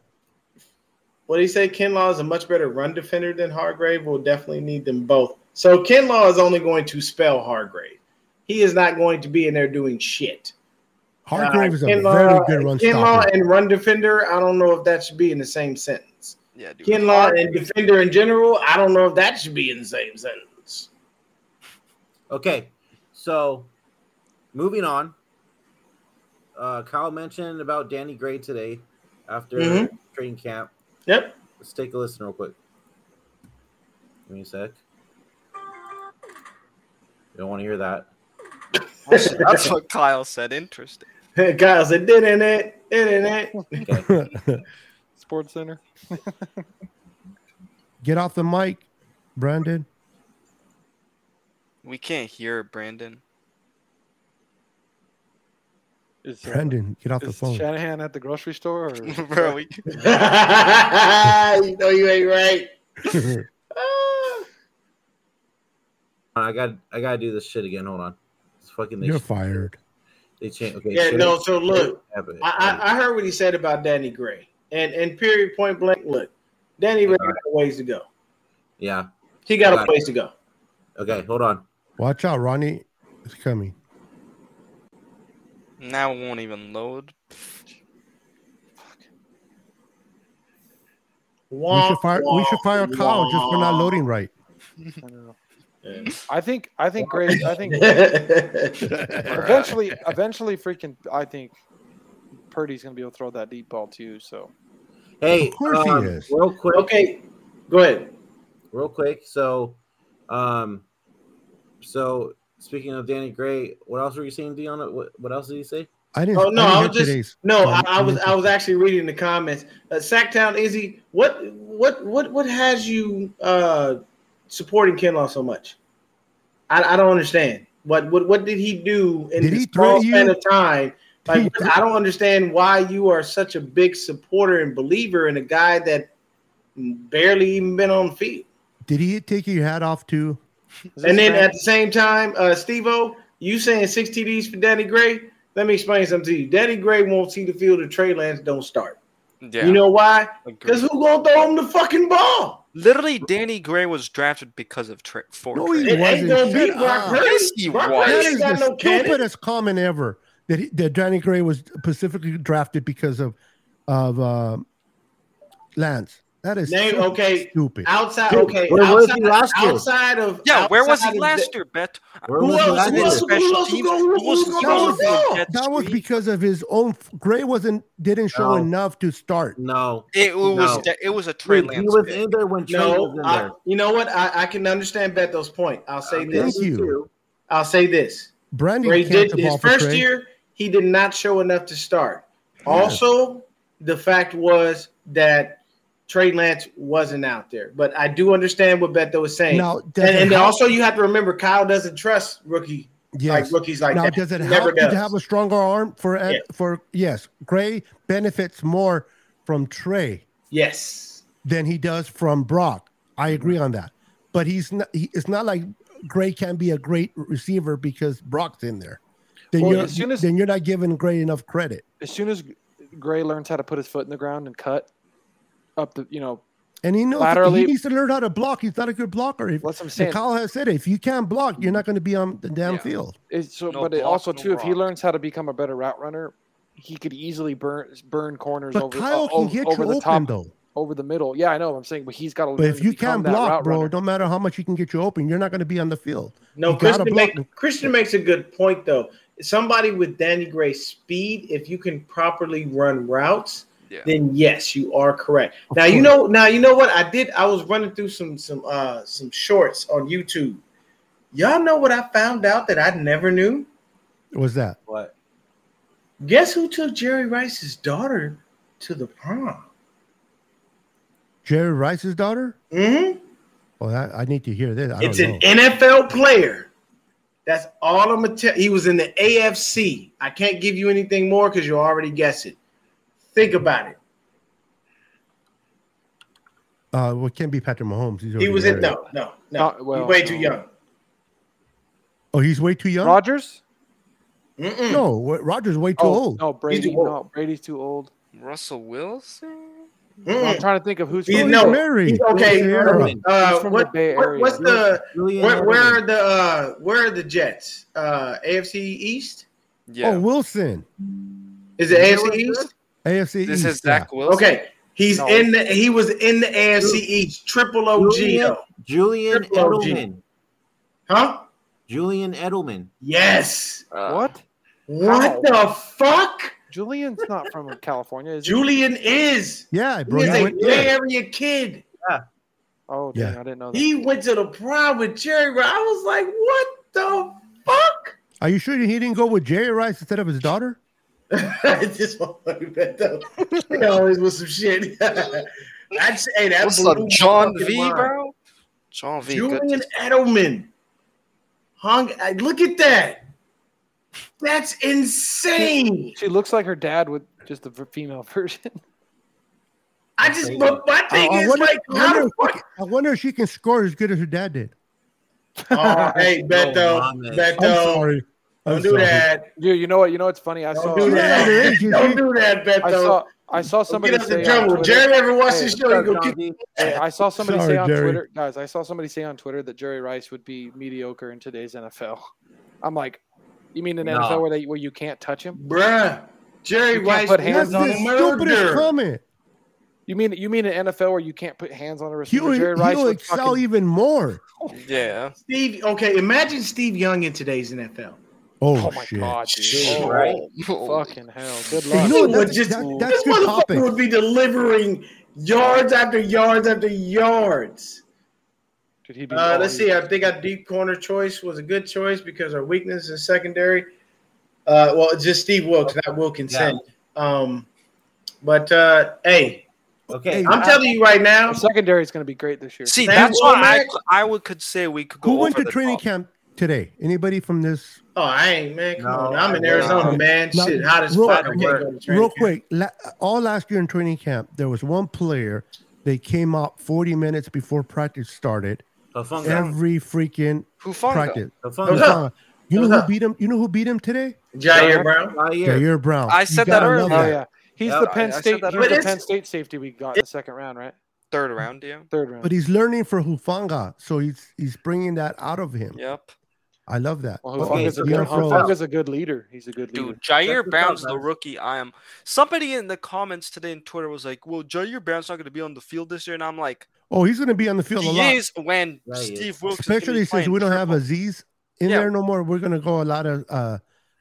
What do you say? Kinlaw is a much better run defender than Hargrave. We'll definitely need them both. So Kinlaw is only going to spell Hargrave. He is not going to be in there doing shit. Hargrave Uh, is a Kinlaw- very good run Kinlaw stopper. and run defender. I don't know if that should be in the same sentence. Yeah, dude. Kinlaw and defender in general. I don't know if that should be in the same sentence. Okay, so moving on. Uh, Kyle mentioned about Danny Gray today after Mhm. training camp. Yep. Let's take a listen real quick. Give me a sec. You don't want to hear that. That's what Kyle said. Interesting. Kyle said, didn't it? Didn't it? Sports Center. Get off the mic, Brandon. We can't hear Brandon. Is, uh, Brandon, get off the phone. Shanahan at the grocery store? Or? bro, we, you know you ain't right. I got I gotta do this shit again. Hold on. It's fucking You're fired. They change. Okay. Yeah, so- no, so look, I, I, I heard what he said about Danny Gray. And and period point blank, look, Danny Gray got a ways to go. yeah. He got a Got it. ways to go. Okay. Hold on. Watch out, Ronnie is coming. now it won't even load. We should fire. We should fire Kyle just for not loading right. I. Yeah. I think. I think. Great. I think. Eventually, eventually, freaking. I think Purdy's gonna be able to throw that deep ball too. So Hey, Of course he um, is. real quick. okay, go ahead. real quick. So, um, so speaking of Danny Gray, what else were you saying, Deon? What, what else did you say? I didn't. Oh no, didn't I was just no. I, I was I was actually reading the comments. Uh, Sacktown Izzy, what what what what has you uh supporting Kinlaw so much? I, I don't understand. What what what did he do in Did the he small threaten span you? of time? Like He- I don't understand why you are such a big supporter and believer in a guy that barely even been on the field. Did he take your hat off too? And then man- at the same time, uh, Steve O, you saying six TDs for Danny Gray? Let me explain something to you. Danny Gray won't see the field if Trey Lance don't start. Yeah. You know why? Because who gonna throw him the fucking ball? Literally, Danny Gray was drafted because of Trey. For No, he It wasn't. gonna be Brock. Purdy. Yes, he Brock was. Purdy That ain't is got the no cannon. stupidest comment ever. That he, that Danny Gray was specifically drafted because of of uh, Lance. That is Name so okay. stupid. Outside, Dude, okay. where was outside, he last year? outside of Yeah, where was outside he last year, Bet? Where Who was he else- last who else- year? who else is teams. gonna- who Who else is gonna supposed throw to the be Jet That was because of his own. Gray wasn't didn't show No. enough to start. No, It was No. it was a Trey Dude, he was pick. in there when Trey was in I, there. you know what? I, I can understand Beto's point. I'll say Um, this. Thank you. too. I'll say this. Brandon Gray did his first year. He did not show enough to start. Also, the fact was that Trey Lance wasn't out there. But I do understand what Beto was saying. Now, and and help- also, you have to remember Kyle doesn't trust rookie yes. like rookies like now, that. does it help Never does. to have a stronger arm for Ed- Yeah. for yes? Gray benefits more from Trey yes. than he does from Brock. I agree on that. But he's not. He, it's not like Gray can be a great receiver because Brock's in there. Then Well, you're as soon as- then you're not giving Gray enough credit. as soon as Gray learns how to put his foot in the ground and cut, up the you know And he knows Laterally- he needs to learn how to block. He's not a good blocker. If, what's I'm and saying. Kyle has said it. If you can't block, you're not going to be on the damn Yeah. field. It's so, No but it block, also no too, if he learns how to become a better route runner, he could easily burn burn corners But over Kyle uh, can over, get over you the open top, though. over the middle. Yeah, I know. what I'm saying, but he's got to. But if you can't block, bro, no matter how much he can get you open, you're not going to be on the field. No, You gotta Christian, block make, Christian makes a good point though. Somebody with Danny Gray's speed, if you can properly run routes, Yeah. then yes, you are correct. Now you know. Now you know what I did. I was running through some some uh some shorts on YouTube. Y'all know what I found out that I never knew. Was that? What? Guess who took Jerry Rice's daughter to the prom? Jerry Rice's daughter? hmm Well, I, I need to hear this. I It's don't an. NFL player. That's all I'm gonna tell. He was in the AFC. I can't give you anything more because you already guess it. Think about it. Uh, well, it can't be Patrick Mahomes. He's He already was in no, no, no. Not- well, He's way too young. Oh, he's way too young. Rodgers. Mm-mm. No, wa- Rodgers way too Oh old. no, Brady. old. No, Brady's too old. Russell Wilson. I'm trying to think of who's. You he's know, married. he's- okay. Sierra. Uh, He's from what, the Bay what- Area. what's the where, where are the uh, where are the Jets? Uh, AFC East? Yeah. Oh, Wilson. Is it You AFC East? Is? AFC this East. is Zach Wilson. Okay, he's No. in the he was in the AFC East. Triple OG Julian. Julian Triple OG. Edelman. Huh? Julian Edelman. Yes. Uh, what? What the fuck? Julian's not from California, is he? Julian is. Yeah, He bro. is he a Bay. Area kid. Oh, dang, Yeah. I didn't know that. He went to the prom with Jerry Rice. I was like, what the fuck? Are you sure he didn't go with Jerry Rice instead of his daughter? This motherfucker bet though. He always with some shit. I'd say hey, that What's blew up, John fucking V, mind. bro? John V. good. Julian Edelman. Hung. I- Look at that. That's insane. She looks like her dad with just the female version. I just, but my thing I, I is wonder, like, I, how wonder the if she fuck? can, I wonder if she can score as good as her dad did. Oh, hey, Beto, oh, Mom, I'm Beto, sorry. I'm don't do that. Dude, you know what? You know what's funny? I Don't saw. do She's that. underage, Don't do that, Beto. I saw. I saw somebody get out say the on jungle. Twitter, Jerry ever watched Hey, this show? Go John kick V. Hey, I saw somebody Sorry, say on Jerry. Twitter, guys. I saw somebody say on Twitter that Jerry Rice would be mediocre in today's NFL. I'm like, you mean an No. NFL where they where you can't touch him? Bruh. Jerry You can't Rice put was hands on the him. stupidest murder. comment. You mean you mean an NFL where you can't put hands on a He receiver? will, Jerry Rice he'll would excel fucking, even more. Yeah. Steve, okay, imagine Steve Young in today's NFL. Oh, Oh my shit. god, dude! Shit, Oh, right? Fucking hell! Good Hey, you luck. know what, that's- just, that- that's this good motherfucker topic. would be delivering yards after yards after yards. Dude, he'd be Uh, let's see. I think our deep corner choice was a good choice because our weakness is secondary. Uh, well, it's just Steve Wilkes, not Wilkinson. Um, but uh, hey, Okay. I'm telling you right now, secondary is going to be great this year. See, Sam that's why I, I would could say we could go Who went over to the training top. camp today? Anybody from this? oh, I ain't man. Come No, on, I'm in Arizona, uh, man. no, Shit, hot as real- fuck. I can't go to training Real quick, la- all last year in training camp, there was one player. They came out 40 minutes before practice started. Hufanga. Every freaking Hufanga. practice. Hufanga. What's up? You know who beat him? You know who beat him today? Ji'Ayir Brown. Ji'Ayir. Ji'Ayir Brown. I said that earlier. Oh yeah, he's Yeah, the Penn I State. that He's the. Penn State safety we got in the second round, right? Third round, yeah. Third round. But he's learning for Hufanga, so he's he's bringing that out of him. Yep. I love that. Well, Okay, Hufanga's, so a good, Froese. Hufanga's a good leader. He's a good leader. Dude, Ji'Ayir Check this Brown's the rookie. I am. Somebody in the comments today in Twitter was like, "Well, Ji'Ayir Brown's not going to be on the field this year," and I'm like, Oh, he's going to be on the field a lot, "He is when Yeah, he is. Steve Wilkes, is be especially since we don't have triple- Aziz in Yeah. there no more. We're going to go a lot of uh,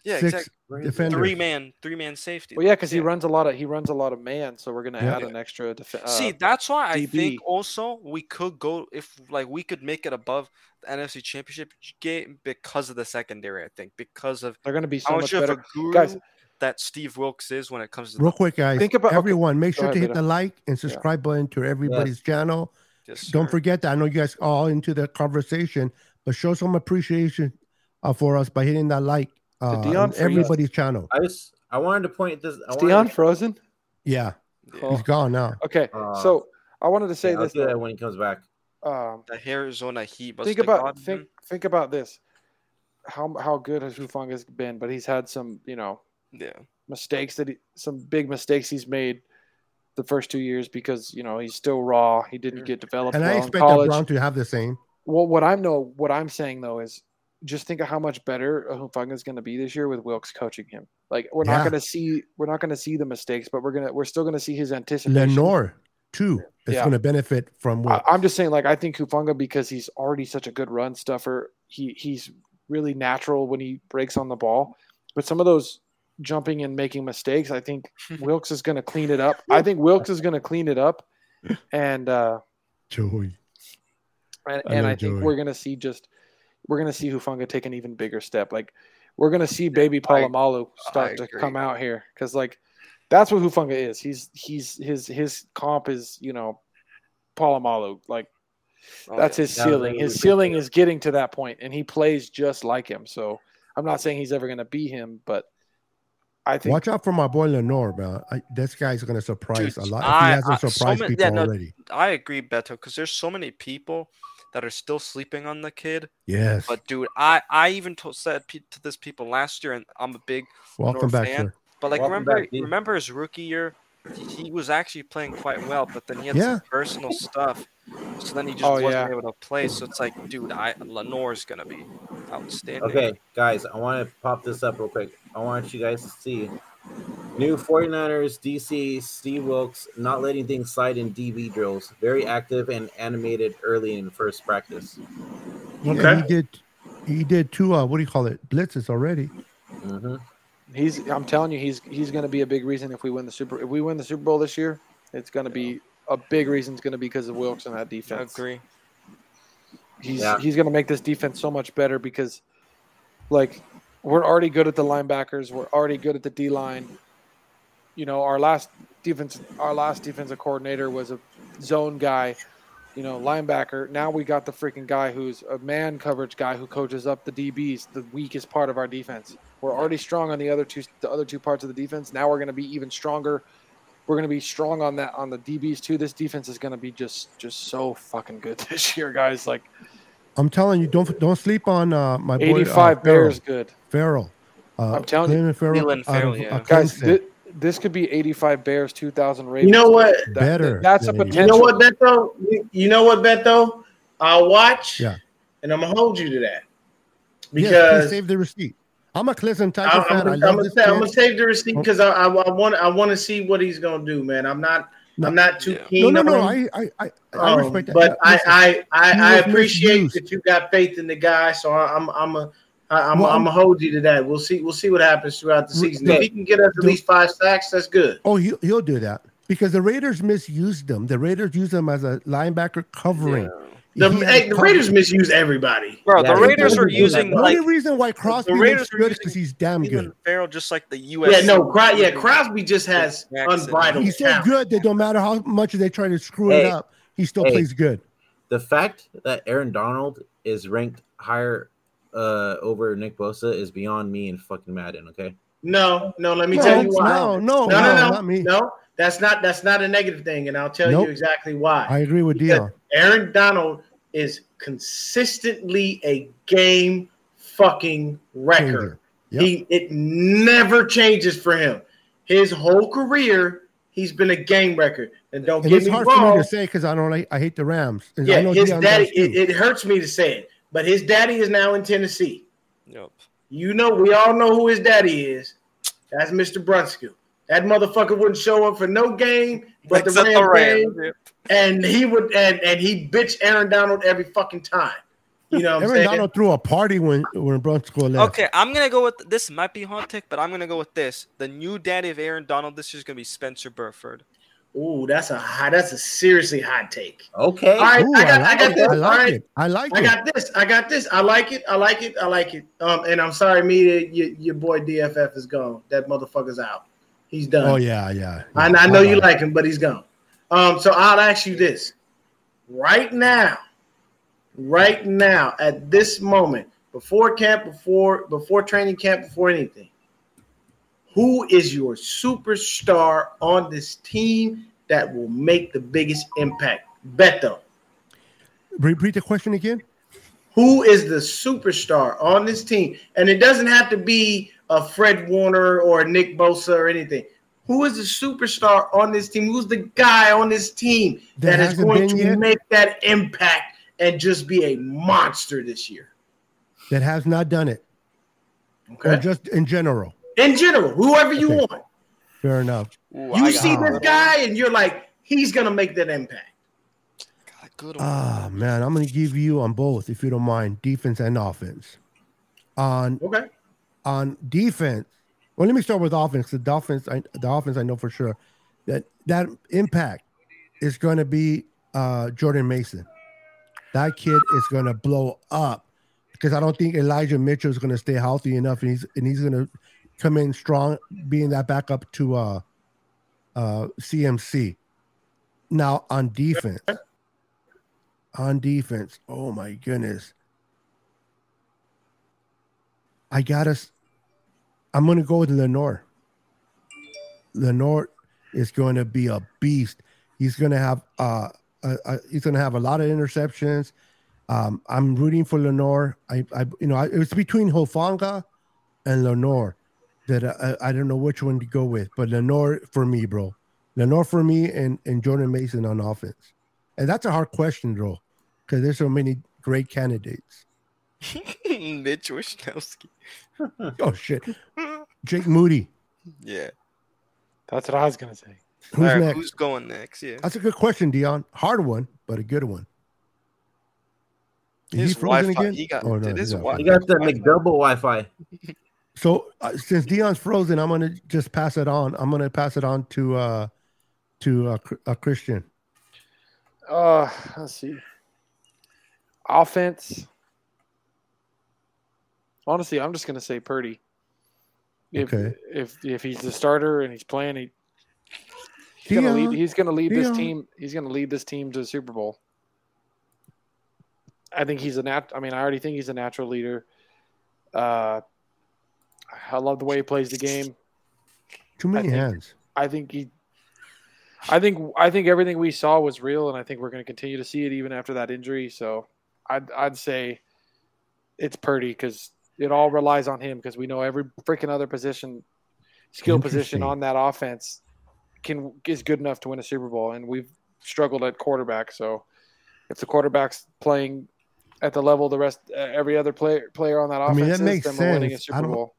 yeah, six exactly. defenders. three man, three man safety. Well, yeah, because he runs a lot of he runs a lot of man, so we're gonna Yeah. add an extra. Def- uh, See, that's why I DB. think also we could go if like we could make it above the NFC Championship game because of the secondary. I think because of they're gonna be so how much much of better. a Guys- that Steve Wilkes is when it comes to Real the quick, guys. Think about- okay, everyone. Make go sure to ahead, hit the like and subscribe button to everybody's channel. Yes, Don't forget that. I know you guys are all into the conversation, but show some appreciation uh, for us by hitting that like uh, Deon everybody's channel. I just I wanted to point this. I Is Deon to- frozen? Yeah, Oh. he's gone now. Okay, Uh, so I wanted to say Yeah, I'll this. do that when he comes back. Um, the Arizona Heat. must think have about gotten think him. think about this. How how good has Hufanga's been? But he's had some you know Yeah. mistakes that he some big mistakes he's made. the first two years because you know he's still raw. He didn't get developed And well I in expect college. Brown to have the same. Well, what I'm no, what I'm saying though is just think of how much better Hufanga is going to be this year with Wilkes coaching him. Like we're Yeah. not going to see we're not going to see the mistakes, but we're gonna we're still going to see his anticipation. Lenoir too is Yeah. going to benefit from I, what I'm just saying, like I think Hufanga because he's already such a good run stuffer. He he's really natural when he breaks on the ball, but some of those jumping and making mistakes, I think Wilkes is going to clean it up. I think Wilkes is going to clean it up, and uh, Joey. and, I and know I think Joey. we're gonna see just we're gonna see Hufanga take an even bigger step. Like we're gonna see baby I- Polamalu I start to agree. come out here because like that's what Hufanga is. He's he's his his comp is you know Polamalu. Like Oh, that's yeah. his Yeah, ceiling. really His ceiling is getting to that point, and he plays just like him. So I'm not saying he's ever gonna be him, but I think Watch out for my boy Lenoir, man. I, this guy's going to surprise Dude, a lot. I- he hasn't I- so surprised many- people yeah, no, already. I agree, Beto, because there's so many people that are still sleeping on the kid. Yes. But dude, I I even told, said pe- to this people last year, and I'm a big Welcome Lenoir back, fan. sir. But like, Welcome remember, back, remember his rookie year, he, he was actually playing quite well, but then he had Yeah. some personal stuff, so then he just Oh, wasn't yeah. able to play. So it's like, dude, I Lenoir's gonna be outstanding. Okay, guys, I want to pop this up real quick. I want you guys to see new 49ers DC Steve Wilkes not letting things slide in DB drills. Very active and animated early in first practice. Yeah, Okay. he did. He did two. Uh, what do you call it? Blitzes already. hmm he's I'm telling you, he's he's gonna be a big reason if we win the super if we win the Super Bowl this year. It's gonna be a big reason. It's gonna be because of Wilkes and that defense. I defense. agree. He's Yeah. he's gonna make this defense so much better because, like, we're already good at the linebackers. We're already good at the D line. You know, our last defense, our last defensive coordinator was a zone guy. You know, linebacker. Now we got the freaking guy who's a man coverage guy who coaches up the DBs, the weakest part of our defense. We're already strong on the other two, the other two parts of the defense. Now we're going to be even stronger. We're going to be strong on that on the DBs too. This defense is going to be just just so fucking good this year, guys. Like I'm telling you, don't don't sleep on uh, my boy. 85 uh, Bears good. Ferrell. Uh, I'm telling you. Clelin Ferrell. Of, Ferrell, uh, yeah. Guys, Clemson. thi- this could be 85 Bears, 2000 Ravens. You know what? That- Better that's a than 85. You potential. know what, Beto? You, you know what, Beto? I'll watch. Yeah. And I'm gonna hold you to that Yes, because save the receipt. I'm a Clemson Tiger I'm, fan. I'm, I I'm, gonna, this say- I'm gonna save the receipt because I, I, I want I want to see what he's gonna do, man. I'm not No. I'm not too Yeah. No, keen no, no. on him. I, I, I, I Um, respect that. But I, listen, I, I, I appreciate misused. that you got faith in the guy. So I- I'm, I'm a. I'm, Well, I'm gonna hold you to that. We'll see, we'll see what happens throughout the Re- season. If he can get us at least five sacks, that's good. Oh, he'll, he'll do that because the Raiders misused them. The Raiders used them as a linebacker covering. The, hey, the Raiders misuse everybody. Bro, Yeah, the Raiders do are using. The like only reason why Crosby Raiders good is because he's damn good. Ferrell, just like the U.S. Yeah, no, Cros- yeah, Crosby just has unbridled He's so good that no matter how much they try to screw it up, he still Hey. plays good. The fact that Aaron Donald is ranked higher uh, over Nick Bosa is beyond me and fucking Madden. Okay. No, no, let me No, tell you why. no, no, no, no, no, no, not me. no. That's not that's not a negative thing, and I'll tell Nope. you exactly why. I agree with Because Deon. Aaron Donald is consistently a game fucking record. Yep. He it never changes for him. His whole career, he's been a game record. And don't And get it's me hard for me wrong. to say because I don't like, I hate the Rams. And I Yeah, know his Deon daddy. It, it hurts me to say it, but his daddy is now in Tennessee. Yep. You know, we all know who his daddy is. That's Mr. Brunskill. That motherfucker wouldn't show up for no game but the Except Rams game, and he would and and he bitch Aaron Donald every fucking time. You know what I'm Aaron saying? Donald threw a party when when Brunskill left. Okay, I'm gonna go with this. Might be hot take, but I'm gonna go with this. The new daddy of Aaron Donald this year is gonna be Spencer Burford. Ooh, that's a hot, that's a seriously hot take. Okay. All right, Ooh, I got, I, like got it. this. I like right, it. I like I it. got this. I got this. I like it. I like it. I like it. Um, and I'm sorry, media, your, your boy DFF is gone. That motherfucker's out. He's done. oh yeah, yeah. I, I know you like him, but he's gone. Um, so I'll ask you this: right now, right now, at this moment, before camp, before before training camp, before anything, who is your superstar on this team that will make the biggest impact? Beto. Repeat the question again. Who is the superstar on this team? And it doesn't have to be a Fred Warner or a Nick Bosa or anything. Who is the superstar on this team? Who's the guy on this team That that is going to yet? make that impact and just be a monster this year? that has not done it, or Okay. just in general. In general, whoever you Okay. want. Fair enough. Ooh, You I see got this guy and you're like, he's gonna make that impact. a good one. Ah, man, I'm gonna give you on both, if you don't mind, defense and offense. On Okay. On defense, well, let me start with offense. The offense, I, the offense, I know for sure that that impact is going to be uh, Jordan Mason. That kid is going to blow up because I don't think Elijah Mitchell is going to stay healthy enough, and he's and he's going to come in strong, being that backup to uh, uh, CMC. Now on defense, on defense, oh my goodness, I gotta. I'm gonna go with Lenoir. Lenoir is going to be a beast. He's going to have uh, uh, uh he's going to have a lot of interceptions. Um, I'm rooting for Lenoir. I, I you know, I, it was between Hufanga and Lenoir that I, I don't know which one to go with, but Lenoir for me, bro. Lenoir for me, and and Jordan Mason on offense. And that's a hard question, bro, because there's so many great candidates. Mitch Wishnowsky. Oh shit, Jake Moody. Yeah. That's what I was gonna say. Who's All right, next? Who's going next? Yeah. That's a good question, Deon. Hard one, but a good one. Is His he frozen Wi-Fi- again? he got- Oh, no, it is he's not Wi- You got the McDouble Wi-Fi. So uh, since Deon's frozen, I'm gonna just pass it on. I'm gonna pass it on to uh to uh, Chr- uh Christian. Uh, let's see. Offense. Honestly, I'm just gonna say Purdy. If Okay. if if he's the starter and he's playing, he, he's gonna lead. He's gonna lead this team. He's gonna lead this team to the Super Bowl. I think he's a nat. I mean, I already think he's a natural leader. Uh, I love the way he plays the game. Too many I think- hands. I think he. I think I think everything we saw was real, and I think we're going to continue to see it even after that injury. So, I'd I'd say it's Purdy because it all relies on him because we know every freaking other position, skill position on that offense can is good enough to win a Super Bowl, and we've struggled at quarterback. So, if the quarterback's playing at the level the rest uh, every other player player on that I offense mean, that is, makes then we're winning a. Super I Bowl.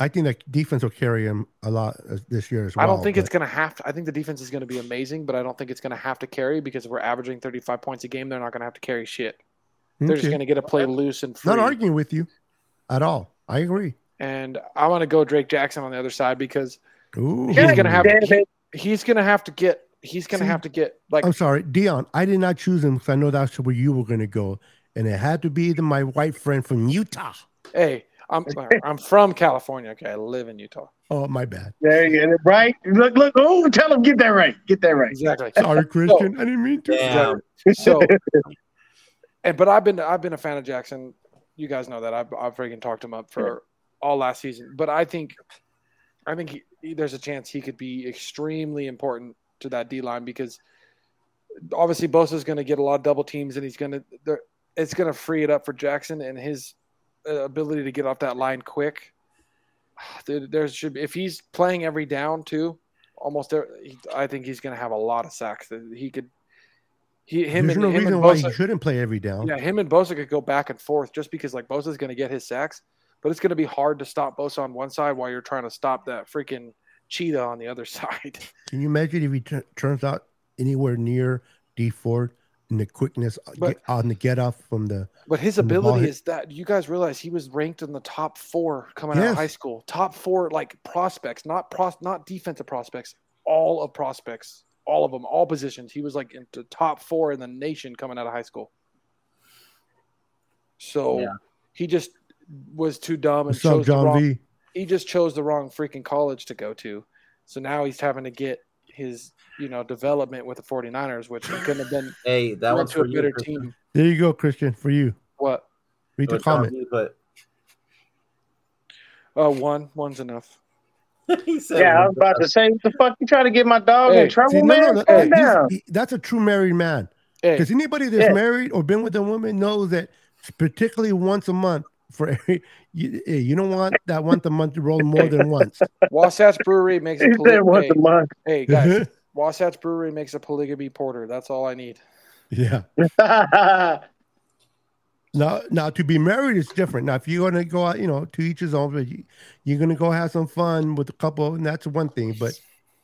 I think the defense will carry him a lot uh, this year as well. I don't think but- it's going to have to. I think the defense is going to be amazing, but I don't think it's going to have to carry because if we're averaging 35 points a game. They're not going to have to carry shit. They're just going to get to play loose and free. Not arguing with you at all. I agree. And I want to go Drake Jackson on the other side because Ooh. he's going to have damn he, he's going to have to get he's going to See, have to get like I'm sorry, Deon. I did not choose him because I know that's where you were going to go, and it had to be the, my white friend from Utah. hey I'm I'm from California. Okay, I live in Utah. Oh, my bad. There you go. Right? Look, look. Oh, tell him get that right. Get that right. Exactly. Sorry, Christian. I didn't mean to. Damn. So, and but I've been I've been a fan of Jackson. You guys know that I've I've freaking talked him up for all last season. But I think I think he, he- there's a chance he could be extremely important to that D line because obviously Bosa's going to get a lot of double teams and he's going to it's going to free it up for Jackson and his uh, ability to get off that line quick. There, there should be, if he's playing every down too, almost there, I think he's going to have a lot of sacks that he could. He him There's and no him reason and why he shouldn't play every down. yeah, him and Bosa could go back and forth just because like Bosa's going to get his sacks, but it's going to be hard to stop Bosa on one side while you're trying to stop that freaking cheetah on the other side. Can you imagine if he t- turns out anywhere near Dee Ford in the quickness uh, But- get, on the get off from the? But his From the ball ability is that you guys realize he was ranked in the top four coming out of high school. Top four like prospects, not pros, not defensive prospects, all of prospects, all of them, all positions. He was like in the top four in the nation coming out of high school. So Yeah. he just was too dumb and What's up, chose the John wrong. V? He just chose the wrong freaking college to go to. So now he's having to get his you know development with the 49ers, which he couldn't have been Hey, that went one's to for a better Christian. team. There you go, Christian. For you, What? read the comment. V, But Uh, one. One's enough. he said, Yeah, I was about to say, what the fuck you trying to get my dog Hey, in trouble, See, man? no, that- Calm he's- he- that's a true married man. Hey, Because anybody that's Yeah. married or been with a woman knows that, particularly once a month, for every you, you don't want that once a month to roll more than once. Wasatch Brewery makes a polygamy. once a month. Hey guys, Wasatch Brewery makes a polygamy porter. That's all I need. yeah. Now, now to be married is different. Now, if you're gonna go out, you know, to each his own. But you, you're gonna go have some fun with a couple, and that's one thing. But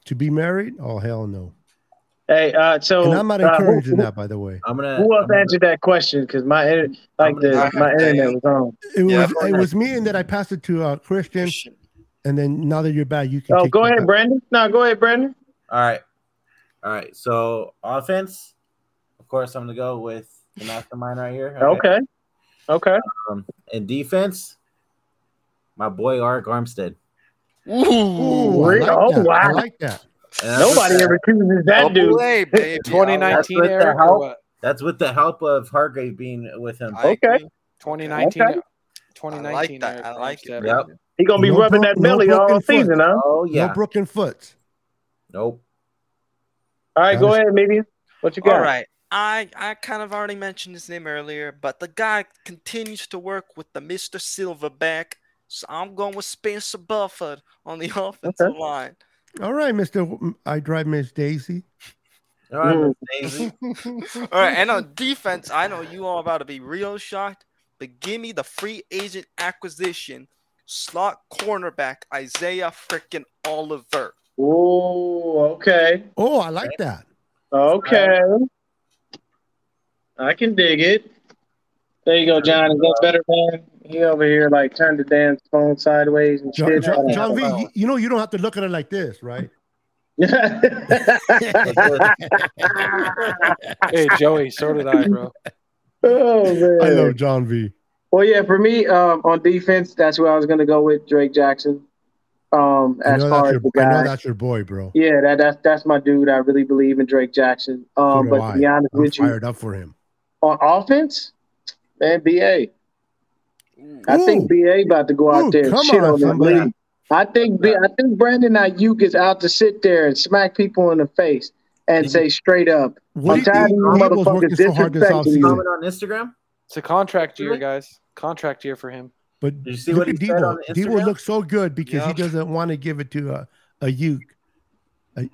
to be married, oh hell no. hey, uh, so And I'm not uh, who- encouraging that, by the way. I'm gonna. who I'm else gonna- answered that question? Because my like the my internet was on. It was go it was me, and then I passed it to uh, Christian, and then now that you're back, you can. Oh, take go ahead, back. Brandon. No, go ahead, Brandon. All right. All right. So offense, of course, I'm gonna go with the mastermind right here. Okay. Okay. Um, and defense, my boy Arik Armstead. Ooh, Ooh, I like Oh, that. I like that. That's Nobody with the- ever chooses that dude. double A, baby. 2019 with the Eric help. That's with the help of Hargrave being with him. I Okay. agree. 2019. Okay. 2019 that. I like it, Yep. He gonna be No rubbing bro- that belly broken all foot. season, huh? Oh yeah. No broken foot. Nope. All right, go ahead, maybe. What you got? All right. I I kind of already mentioned his name earlier, but the guy continues to work with the Mr. Silverback. So I'm going with Spencer Burford on the offensive line. All right, Mister. I drive Miss Daisy. All right, Mm. Miss Daisy. All right, and on defense, I know you all about to be real shocked, but give me the free agent acquisition slot cornerback Isaiah freaking Oliver. Oh, okay. Oh, I like that. Okay. I can dig it. There you go, John. Is that better, man? He over here like turned the damn phone sideways and John, shit. John, John V, you, you know you don't have to look at it like this, right? Hey Joey, so did I, bro. oh man. I love John V. Well, yeah, for me, um, on defense, that's who I was gonna go with, Drake Jackson. Um, as far that's as your, the I know guy. that's your boy, bro. Yeah, that, that's that's my dude. I really believe in Drake Jackson. Um, So do but to be honest I'm with you, fired up for him. On offense, man, BA. Ooh. I think BA about to go out Ooh, there and come shit on, on the somebody. league. I think B, I think Brandon Aiyuk is out to sit there and smack people in the face and say straight up, What I'm do you tired think of you he working motherfuckers so hard this disrespecting you. Comment on Instagram. It's a contract year, guys. Contract year for him. But Did you see look what at he said Deebo. Deebo looks so good because he doesn't want to give it to a Aiyuk.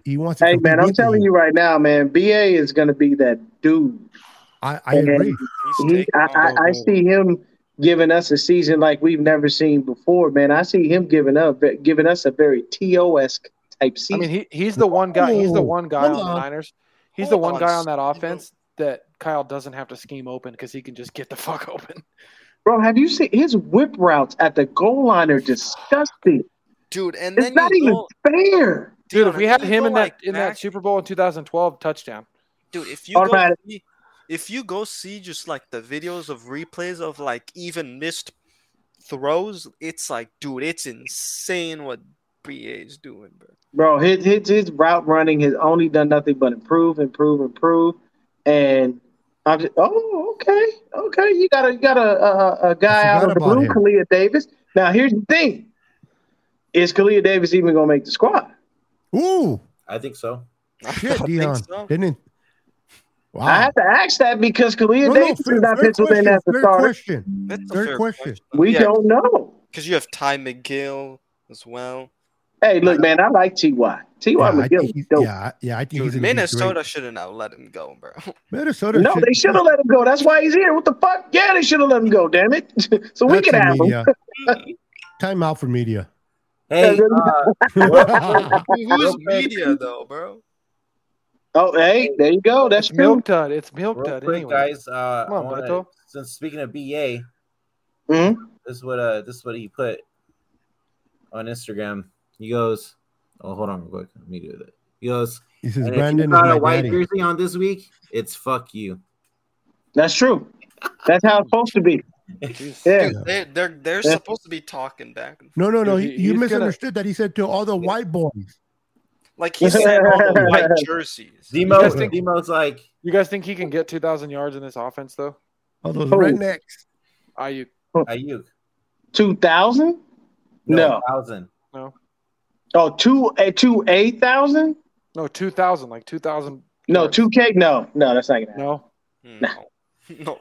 He wants. To Hey man, I'm telling you right now, man, BA is gonna be that dude. I, I agree. He's He, I, I, I see him giving us a season like we've never seen before, man. I see him giving up, giving us a very To esque type I season. mean, he he's the one guy. He's the oh, one guy on hold the on. Niners. He's the one on, guy on that offense that Kyle doesn't have to scheme open because he can just get the fuck open. Bro, have you seen his whip routes at the goal line are disgusting. dude, and It's then not even go, Dude, fair. Deon, if we had him go, in that like, in that Super Bowl in 2012 touchdown, Dude, if you go Automatic. See, if you go see just like the videos of replays of like even missed throws, it's like, dude, it's insane what BA is doing, bro. Bro, his, his his route running has only done nothing but improve, improve, improve. And I'm just, oh, okay, okay. You got a you got a a, a guy out of the blue, him. Kalia Davis. Now here's the thing: is Kalia Davis even gonna make the squad? Ooh, I think so. I shit, Deon. think so. Didn't. Wow. I have to ask that because Kalia No, no, Davis fair, is not fair penciled in question. as the Fair starter. question. That's a Fair fair question. question. We yeah, don't know. because you have Ty McGill as well. Hey, look, man, I like Ty. Ty Yeah, McGill think is he's, dope. yeah, yeah, I think Dude, he's Minnesota great. shouldn't have let him go, bro. Minnesota. No, they should have let him go. That's why he's here. What the fuck? Yeah, they should have let him go. Damn it! so we That's can the have him. Time out for media. Hey, uh, Who's media though, bro? Oh, hey, there you go. That's it's true. milk dud. It's milk dud. quick, Anyway, guys. Uh, Come on, I wanna, Beto. since speaking of BA, Mhm. this is what uh this is what he put on Instagram. He goes, "Oh, hold on, real quick. Let me do that." He goes, He says "And if Brandon you got a white daddy. jersey on this week, it's fuck you." That's true. That's how it's supposed to be. Yeah. Dude, they, they're they're Yeah. supposed to be talking back and No, no, no. Dude, he- he- you he's gonna- misunderstood that. He said to all the white boys. Like he said all the white jerseys. Demo, guys think- Demo's like, You guys think he can get 2,000 yards in this offense though? All those rednecks. Aiyuk. Aiyuk. Two thousand? No. thousand. Oh, two a two eight thousand? No, 2,000. Like 2,000. No, yards. two K. No, no, that's not gonna happen. No. No, no.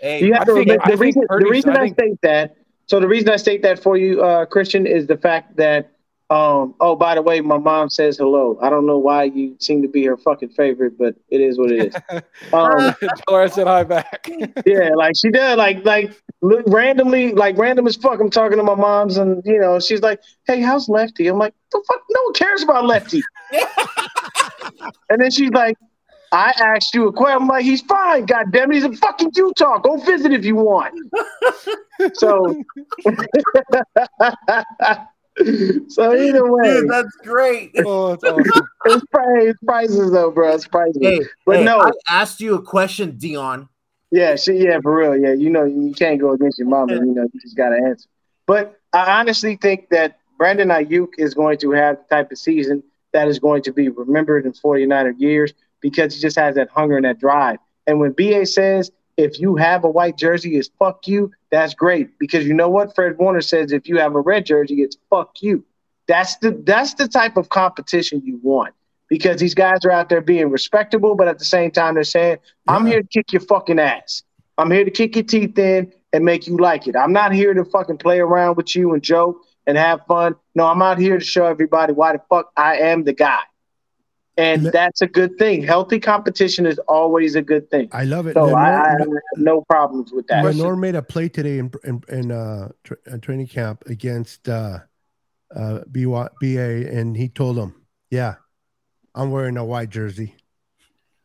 Hey, You have I to think- remember I the think reason, the reason I I, think- state that. So the reason I state that for you, uh, Christian, is the fact that. Um, oh, by the way, my mom says hello. I don't know why you seem to be her fucking favorite, but it is what it is. Um, Tell her I said hi back. yeah, like she does, like like look, randomly, like random as fuck. I'm talking to my mom's, and you know, she's like, "Hey, how's Lefty?" I'm like, "The fuck? No one cares about Lefty." and then she's like, "I asked you a question." I'm like, "He's fine. God damn it, he's in fucking Utah. Go visit if you want." so, so either way, dude, that's great. oh, it's awesome. it's, pri- it's prices though, bro. It's prices. Hey, but hey, no, I asked you a question, Deon. Yeah, she, yeah, for real. Yeah, you know, you can't go against your mama. You know, you just got to answer. But I honestly think that Brandon Aiyuk is going to have the type of season that is going to be remembered in 49er years because he just has that hunger and that drive. And when BA says, if you have a white jersey, it's fuck you, that's great. Because you know what? Fred Warner says, if you have a red jersey, it's fuck you. That's the that's the type of competition you want. Because these guys are out there being respectable, but at the same time, they're saying, I'm Yeah. here to kick your fucking ass. I'm here to kick your teeth in and make you like it. I'm not here to fucking play around with you and joke and have fun. No, I'm out here to show everybody why the fuck I am the guy. And that's a good thing. Healthy competition is always a good thing. I love it. So Lenoir, I, I have no problems with that. Lenoir made a play today in in, in uh, tra- uh, training camp against uh, uh, BY, BA, and he told him, "Yeah, I'm wearing a white jersey."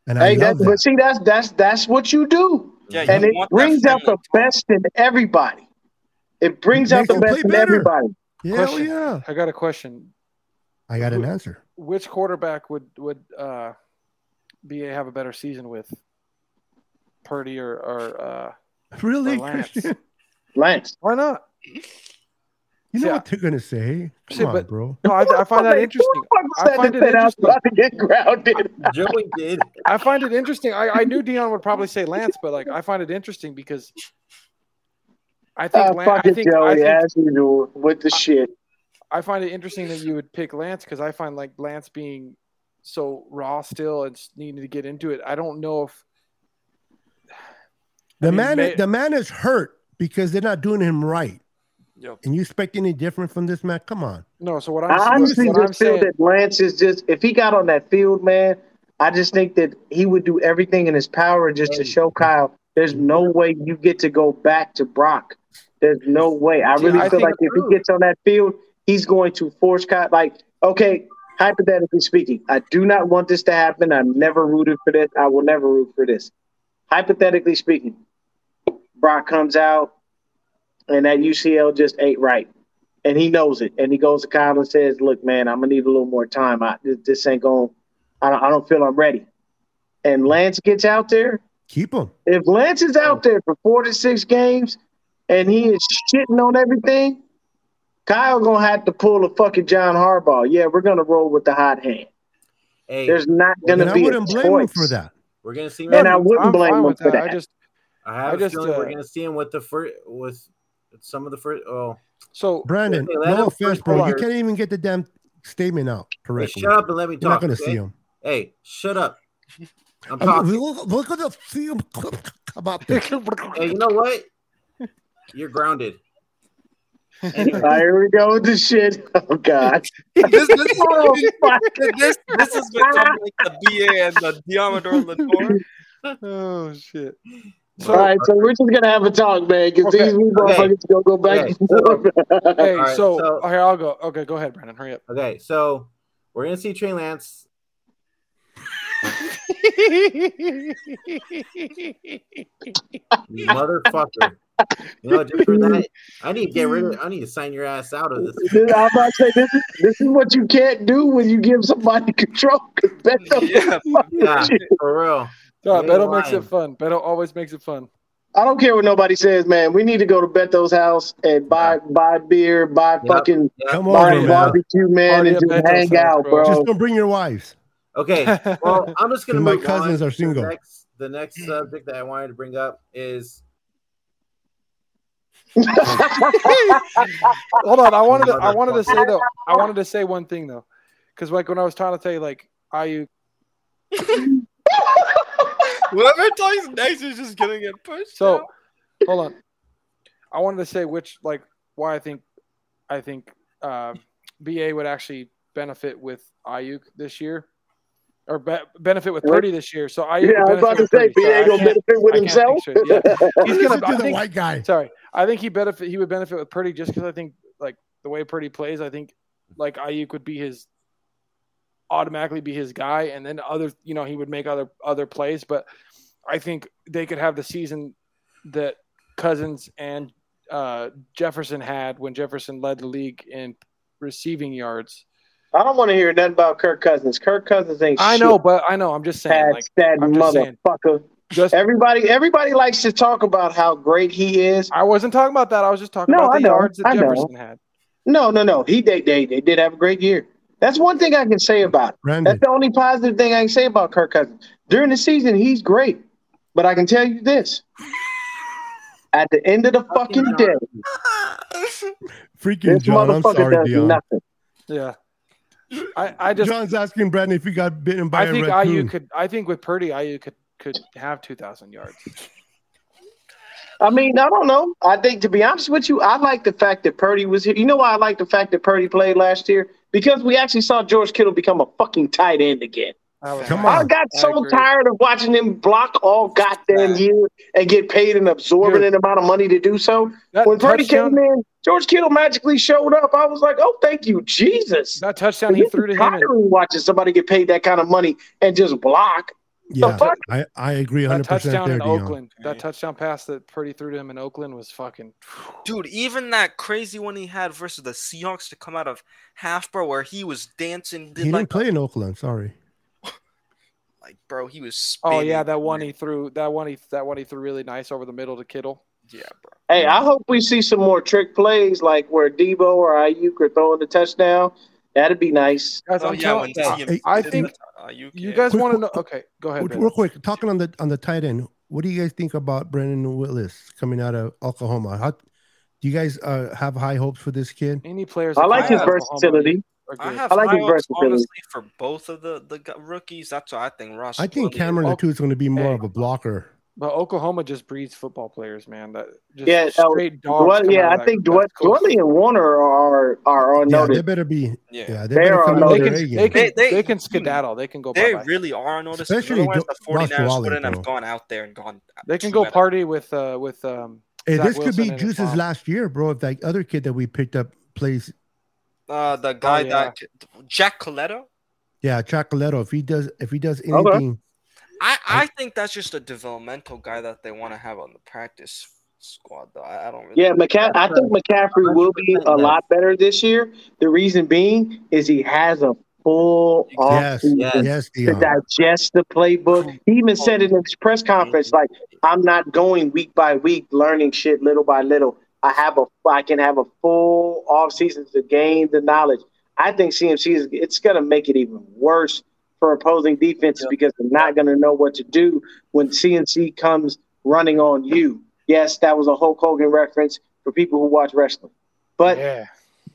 And I Hey, that, love that. but see, that's that's that's what you do, Yeah, and you it brings out the best in everybody. It brings out the best in everybody. Hell Question. yeah! I got a question. I got an answer. Which quarterback would would uh, BA have a better season with? Purdy or, or uh, Really, or Lance? Christian? Lance, why not? You know Yeah. what they're gonna say? Come See, on, but- bro. No, I, I find that interesting. I find it interesting. about to get grounded. Joey did. I find it interesting. I, I knew Deon would probably say Lance, but like I find it interesting because I think Uh, Lan- fuck I it, think, I think as usual with the shit. I find it interesting that you would pick Lance because I find like Lance being so raw still and needing to get into it. I don't know if The I mean, man, may- the man is hurt because they're not doing him right. Yep. And you expect any different from this man? Come on. no. So what I'm, I what, honestly what I'm just feel saying, that Lance is just if he got on that field, man. I just think that he would do everything in his power just to show Kyle. There's no way you get to go back to Brock. There's no way. I See, really I feel think- like if he gets on that field, he's going to force Kyle. Like, okay, hypothetically speaking, I do not want this to happen. I've never rooted for this. I will never root for this. Hypothetically speaking, Brock comes out and that UCL just ain't right. And he knows it. And he goes to Kyle and says, Look, man, I'm gonna need a little more time. I, this, this ain't going I don't I don't feel I'm ready. And Lance gets out there. Keep him. If Lance is out there for four to six games and he is shitting on everything, Kyle gonna have to pull a fucking John Harbaugh. Yeah, we're gonna roll with the hot hand. Hey, There's not gonna I be a wouldn't blame him choice. for that. we're gonna see. And I wouldn't I'm blame him for that. I that. just I have I a just, feeling we're uh, gonna see him with the first with some of the first. Oh, so Brandon, no offense, first bro. You can't even get the damn statement out hey, correctly. shut up and let me talk. You're not going to okay? see him. Hey, shut up. I'm talking. look, look at the film about this. hey, you know what? You're grounded. All right, here we go with the shit. Oh God. this, this, Oh, fuck. this, this is becoming like the BA and the Deommodore Latour. oh shit. All right, so we're just gonna have a talk, man, because Okay, these new okay. motherfuckers gonna go back Okay, and forth. Hey, All right, so, so- here I'll go. Okay, go ahead, Brandon. Hurry up. Okay, so we're gonna see Trey Lance. Motherfucker. You know, just for that, I need to get rid of. I need to sign your ass out of this. This- I'm about to say this is this is what you can't do when you give somebody control. Beto, yeah, Yeah, for real. No, You're Beto makes it fun. Beto always makes it fun. I don't care what nobody says, man. We need to go to Beto's house and buy buy beer, buy Yep. fucking Come buy over, man. barbecue, man, Party and just Beto's hang house, out, bro. bro. Just don't bring your wives. Okay, well, I'm just gonna My move cousins on are single. The next, the next subject that I wanted to bring up is Hold on, I wanted to, I wanted to say though, I wanted to say one thing though, because like when I was trying to tell you like Aiyuk, whoever talks next is just gonna get pushed. so out. hold on. I wanted to say which like why I think I think uh, BA would actually benefit with Aiyuk this year. Or be- benefit with What? Purdy this year. So Aiyuk Yeah, I was about to say, with Purdy. BA So I gonna benefit with I himself. Yeah. He's gonna. Listen to I the think, white guy. Sorry, I think he benefit. He would benefit with Purdy just because I think like the way Purdy plays. I think like Aiyuk would be his automatically be his guy, and then other you know he would make other other plays. But I think they could have the season that Cousins and uh, Jefferson had when Jefferson led the league in receiving yards. I don't want to hear nothing about Kirk Cousins. Kirk Cousins ain't I know, but I know. I'm just saying, Pat like that I'm just saying. Motherfucker. just Everybody, everybody likes to talk about how great he is. I wasn't talking about that. I was just talking No, about I the know, yards that I know. Jefferson had. No, no, no. He they, they they did have a great year. That's one thing I can say about it. Brandon, That's the only positive thing I can say about Kirk Cousins. During the season, he's great. But I can tell you this. At the end of the fucking day, freaking this John, I'm motherfucker sorry, does Deon. nothing. Yeah, I, I just John's asking Brandon if he got bitten by I a think raccoon. Aiyuk could. I think with Purdy, Aiyuk could could have two thousand yards. I mean, I don't know. I think to be honest with you, I like the fact that Purdy was here. You know why I like the fact that Purdy played last year? Because we actually saw George Kittle become a fucking tight end again. Come nice. I got so agree. tired of watching him block all goddamn Fact. year and get paid an absorbent amount of money to do so. That When Purdy came in, George Kittle magically showed up. I was like, oh, thank you, Jesus. that touchdown he threw to is him. and- watching somebody get paid that kind of money and just block. Yeah. I, I agree That 100% touchdown there, in Deon. Oakland, that touchdown pass that Purdy threw to him in Oakland was fucking. Dude, even that crazy one he had versus the Seahawks to come out of half, bro, where he was dancing, He did didn't like, play in Oakland, sorry. like, bro, he was. Oh yeah, that one he threw. That one he that one he threw really nice over the middle to Kittle. Yeah, bro. Hey, I hope we see some more trick plays like where Deebo or Aiyuk are throwing the touchdown. That'd be nice. Guys, Oh I'm yeah, when TM I did think that, uh, you, you guys want to know. Okay, go ahead. Ben. Real quick, talking on the on the tight end, what do you guys think about Brayden Willis coming out of Oklahoma? How do you guys uh, have high hopes for this kid? Any players? I like his out of Oklahoma versatility. I have I like high his hopes, versatility. honestly for both of the the rookies. That's why I think Ross. I think Cameron Latu is going to be more hey. of a blocker. But Oklahoma just breeds football players, man. That just Yeah, straight dogs. Well, yeah, I think that Dwell- Dwelley and Woerner are are on Yeah, they better be. Yeah, Yeah, they They better are on out They can, they can, They- they- they can skedaddle. They can go they bye bye. really are on notice. Especially Otherwise, Do- the Ross 49ers Dwelley, wouldn't have gone out there and gone. They can go party with uh with um. Hey, Zach this could Wilson be and Juice's last year, bro. If that other kid that we picked up plays, Uh, the guy Oh, yeah. that Jack Colletto. yeah, Chocolatto. If he does, if he does anything, I, I think that's just a developmental guy that they want to have on the practice squad, though. I, I don't really. Yeah, McCa- I think McCaffrey will be a lot better this year. The reason being is he has a full yes, offseason yes. yes, to Deon. digest the playbook. He even said it in his press conference, like, I'm not going week by week, learning shit little by little. I have a, I can have a full off season to gain the knowledge. I think CMC is, it's going to make it even worse for opposing defenses because they're not going to know what to do when CMC comes running on you. Yes, that was a Hulk Hogan reference for people who watch wrestling. But yeah.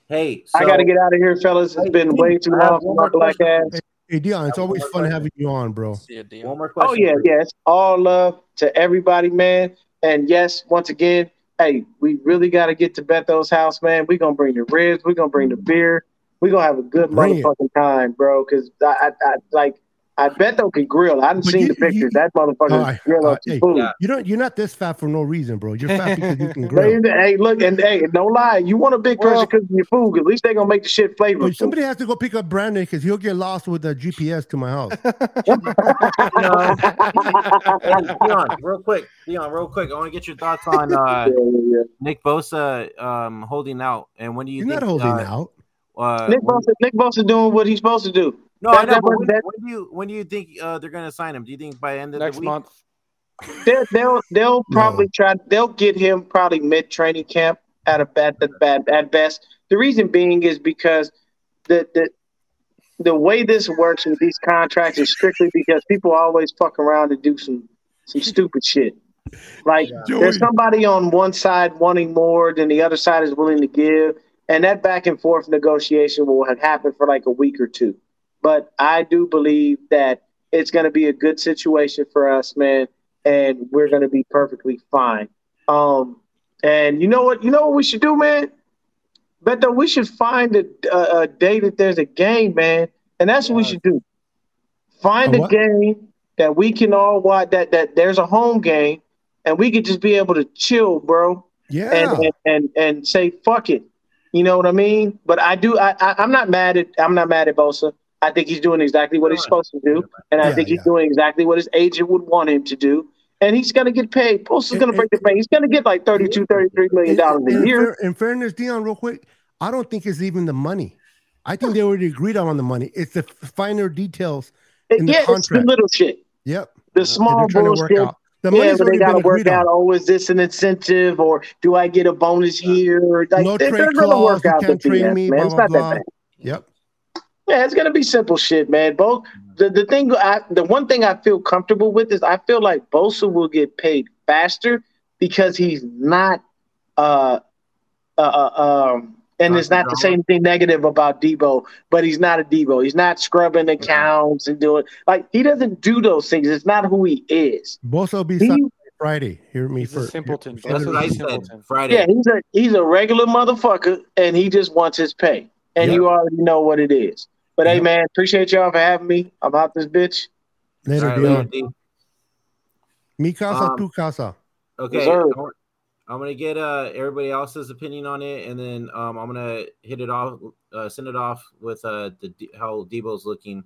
Hey, I got to get out of here, fellas. It's been way too long for my black question. ass. Hey, Deon, it's always fun question. having you on, bro. See a deal. One more question. Oh yeah, for you. yes. All love to everybody, man. And yes, once again, hey, we really got to get to Beto's house, man. We're gonna bring the ribs. We're gonna bring the beer. We're gonna have a good Bring it. motherfucking time, bro. Because I, I, I like, I Beto can grill. I haven't But seen you- the pictures. you- that motherfucker All right, grill uh, up some hey, food. You don't. You're not this fat for no reason, bro. You're fat because you can They- grill. hey, look, and hey, don't lie. You want a big person Well- cooking your food? At least they gonna make the shit flavorful. somebody has to go pick up Brandon because he'll get lost with the GPS to my house. Hey, Deon, real quick, Deon, real quick. I want to get your thoughts on uh, Yeah, yeah, yeah. Nick Bosa um, holding out, and when do you He's think? not holding uh, out. Uh, Nick when- Bosa, Nick Bosa doing what he's supposed to do. no, I know, that when, that- when do you when do you think uh, they're going to sign him? Do you think by the end of Next the week? month. They'll they'll, they'll probably try. They'll get him probably mid training camp at a at the at, at best. The reason being is because the the the way this works with these contracts is strictly because people always fuck around and do some some stupid shit. Like Joey. there's somebody on one side wanting more than the other side is willing to give, and that back and forth negotiation will have happened for like a week or two. But I do believe that it's going to be a good situation for us, man, and we're going to be perfectly fine. Um, and you know what? You know what we should do, man. Beto, we should find a, a, a day that there's a game, man, and that's what we should do. Find A a, game that we can all watch. That that there's a home game, and we could just be able to chill, bro Yeah. and, and and and say fuck it. You know what I mean? But I do. I, I I'm not mad at. I'm not mad at Bosa. I think he's doing exactly what he's supposed to do, and I Yeah, think he's yeah. doing exactly what his agent would want him to do. And he's gonna get paid. Bosa's And- gonna break the bank. He's gonna get like 32, 33 million In, dollars in a year. fair- in fairness, Deon, real quick, I don't think it's even the money. I think they already agreed on the money. It's the finer details. in the yeah, it's the little shit, Yep. the small they're trying to work bullshit. The Yeah, but they got to work out. on. Oh, is this an incentive, or do I get a bonus here? Like No they're, they're gonna clause, work out the BS, me, man. blah, It's not blah. that bad. Yep. Yeah, it's gonna be simple shit, man. Both the, the thing I the one thing I feel comfortable with is I feel like Bosa will get paid faster because he's not uh uh, uh um and it's not to say anything negative about Deebo, but he's not a Deebo. He's not scrubbing accounts and doing like he doesn't do those things. It's not who he is. Bosa will be He- Friday. Hear me He's first. simpleton. Hear- That's Bosa's what a I said. simpleton. Friday. Yeah, he's a he's a regular motherfucker and he just wants his pay. And Yeah. you already know what it is. But hey man, appreciate y'all for having me. I'm out this bitch. Later, All right, Deon. later, Mi casa, Um, tu casa. Okay, Yes, sir. I'm- I'm gonna get uh everybody else's opinion on it, and then um I'm gonna hit it off, uh, send it off with uh the how Deebo's looking,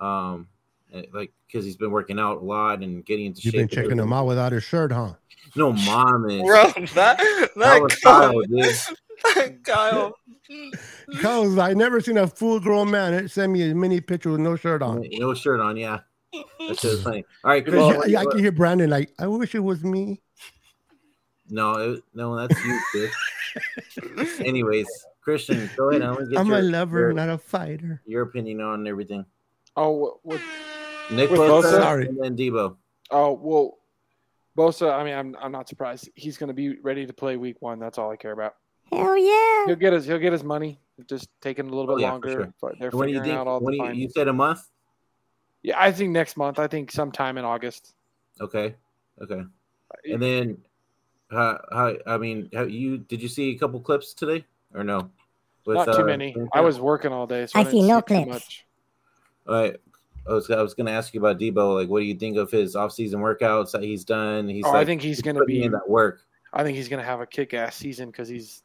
um, eh, like because he's been working out a lot and getting into You've shape. been checking him out without his shirt, huh? No, mom is Bro, that that that Kyle, Kyle, dude. that Kyle. Cause I never seen a full grown man send me a mini picture with no shirt on. No shirt on, yeah. That's just funny. All right, Chris. Yeah, what- I can hear Brandon like, I wish it was me. No, it, no, that's you, kid. Anyways, Christian, go ahead. I'm get I'm your, a lover, your, not a fighter. your opinion on everything. Oh, what, what, Nick With Bosa, Bosa? Sorry. and then Deebo. oh, well, Bosa. I mean, I'm I'm not surprised. He's going to be ready to play week one. That's all I care about. Hell yeah. He'll get his he'll get his money. Just taking a little Oh, bit yeah, for longer. sure. But they're When do you figuring think? out all When the do you, you said a month? Yeah, I think next month. I think sometime in August. Okay, okay. Uh, and then, how? how I mean, how you did you see a couple clips today or no? With, Not too uh, many. I was working all day, so I I, see no too clips. much. All right. I was I was gonna ask you about Deebo. Like, what do you think of his off-season workouts that he's done? He's Oh, like, I think he's going to be. in that work. I think he's going to have a kick-ass season because he's.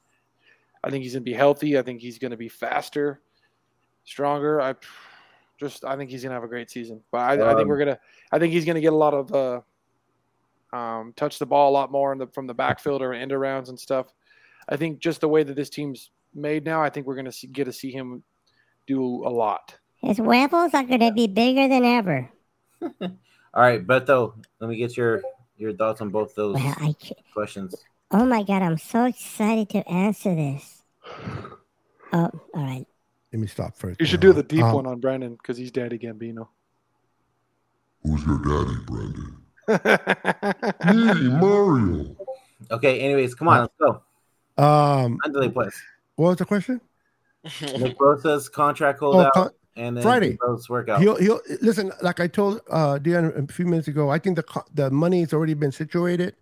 I think he's going to be healthy. I think he's going to be faster, stronger. I just. I think he's going to have a great season. But I, I think Um, we're gonna. I think he's going to get a lot of. Uh, um, touch the ball a lot more in the, from the backfield or end arounds and stuff. I think just the way that this team's made now, I think we're going to get to see him do a lot. His waffles are going to be bigger than ever. All right, Beto, let me get your your thoughts on both those Well, I, questions. oh my God, I'm so excited to answer this. Oh, all right. Let me stop first. You should do the deep Um, one on Brandon because he's Daddy Gambino. Who's your daddy, Brandon? Me, Mario. Okay. Anyways, come on, let's go. Um, Mandalay Place. what was the question? Nick Bosa's contract Oh, holdout, con- and then Friday. Deebo's workout. he'll he'll listen. Like I told uh Deon a few minutes ago, I think the co- the money has already been situated.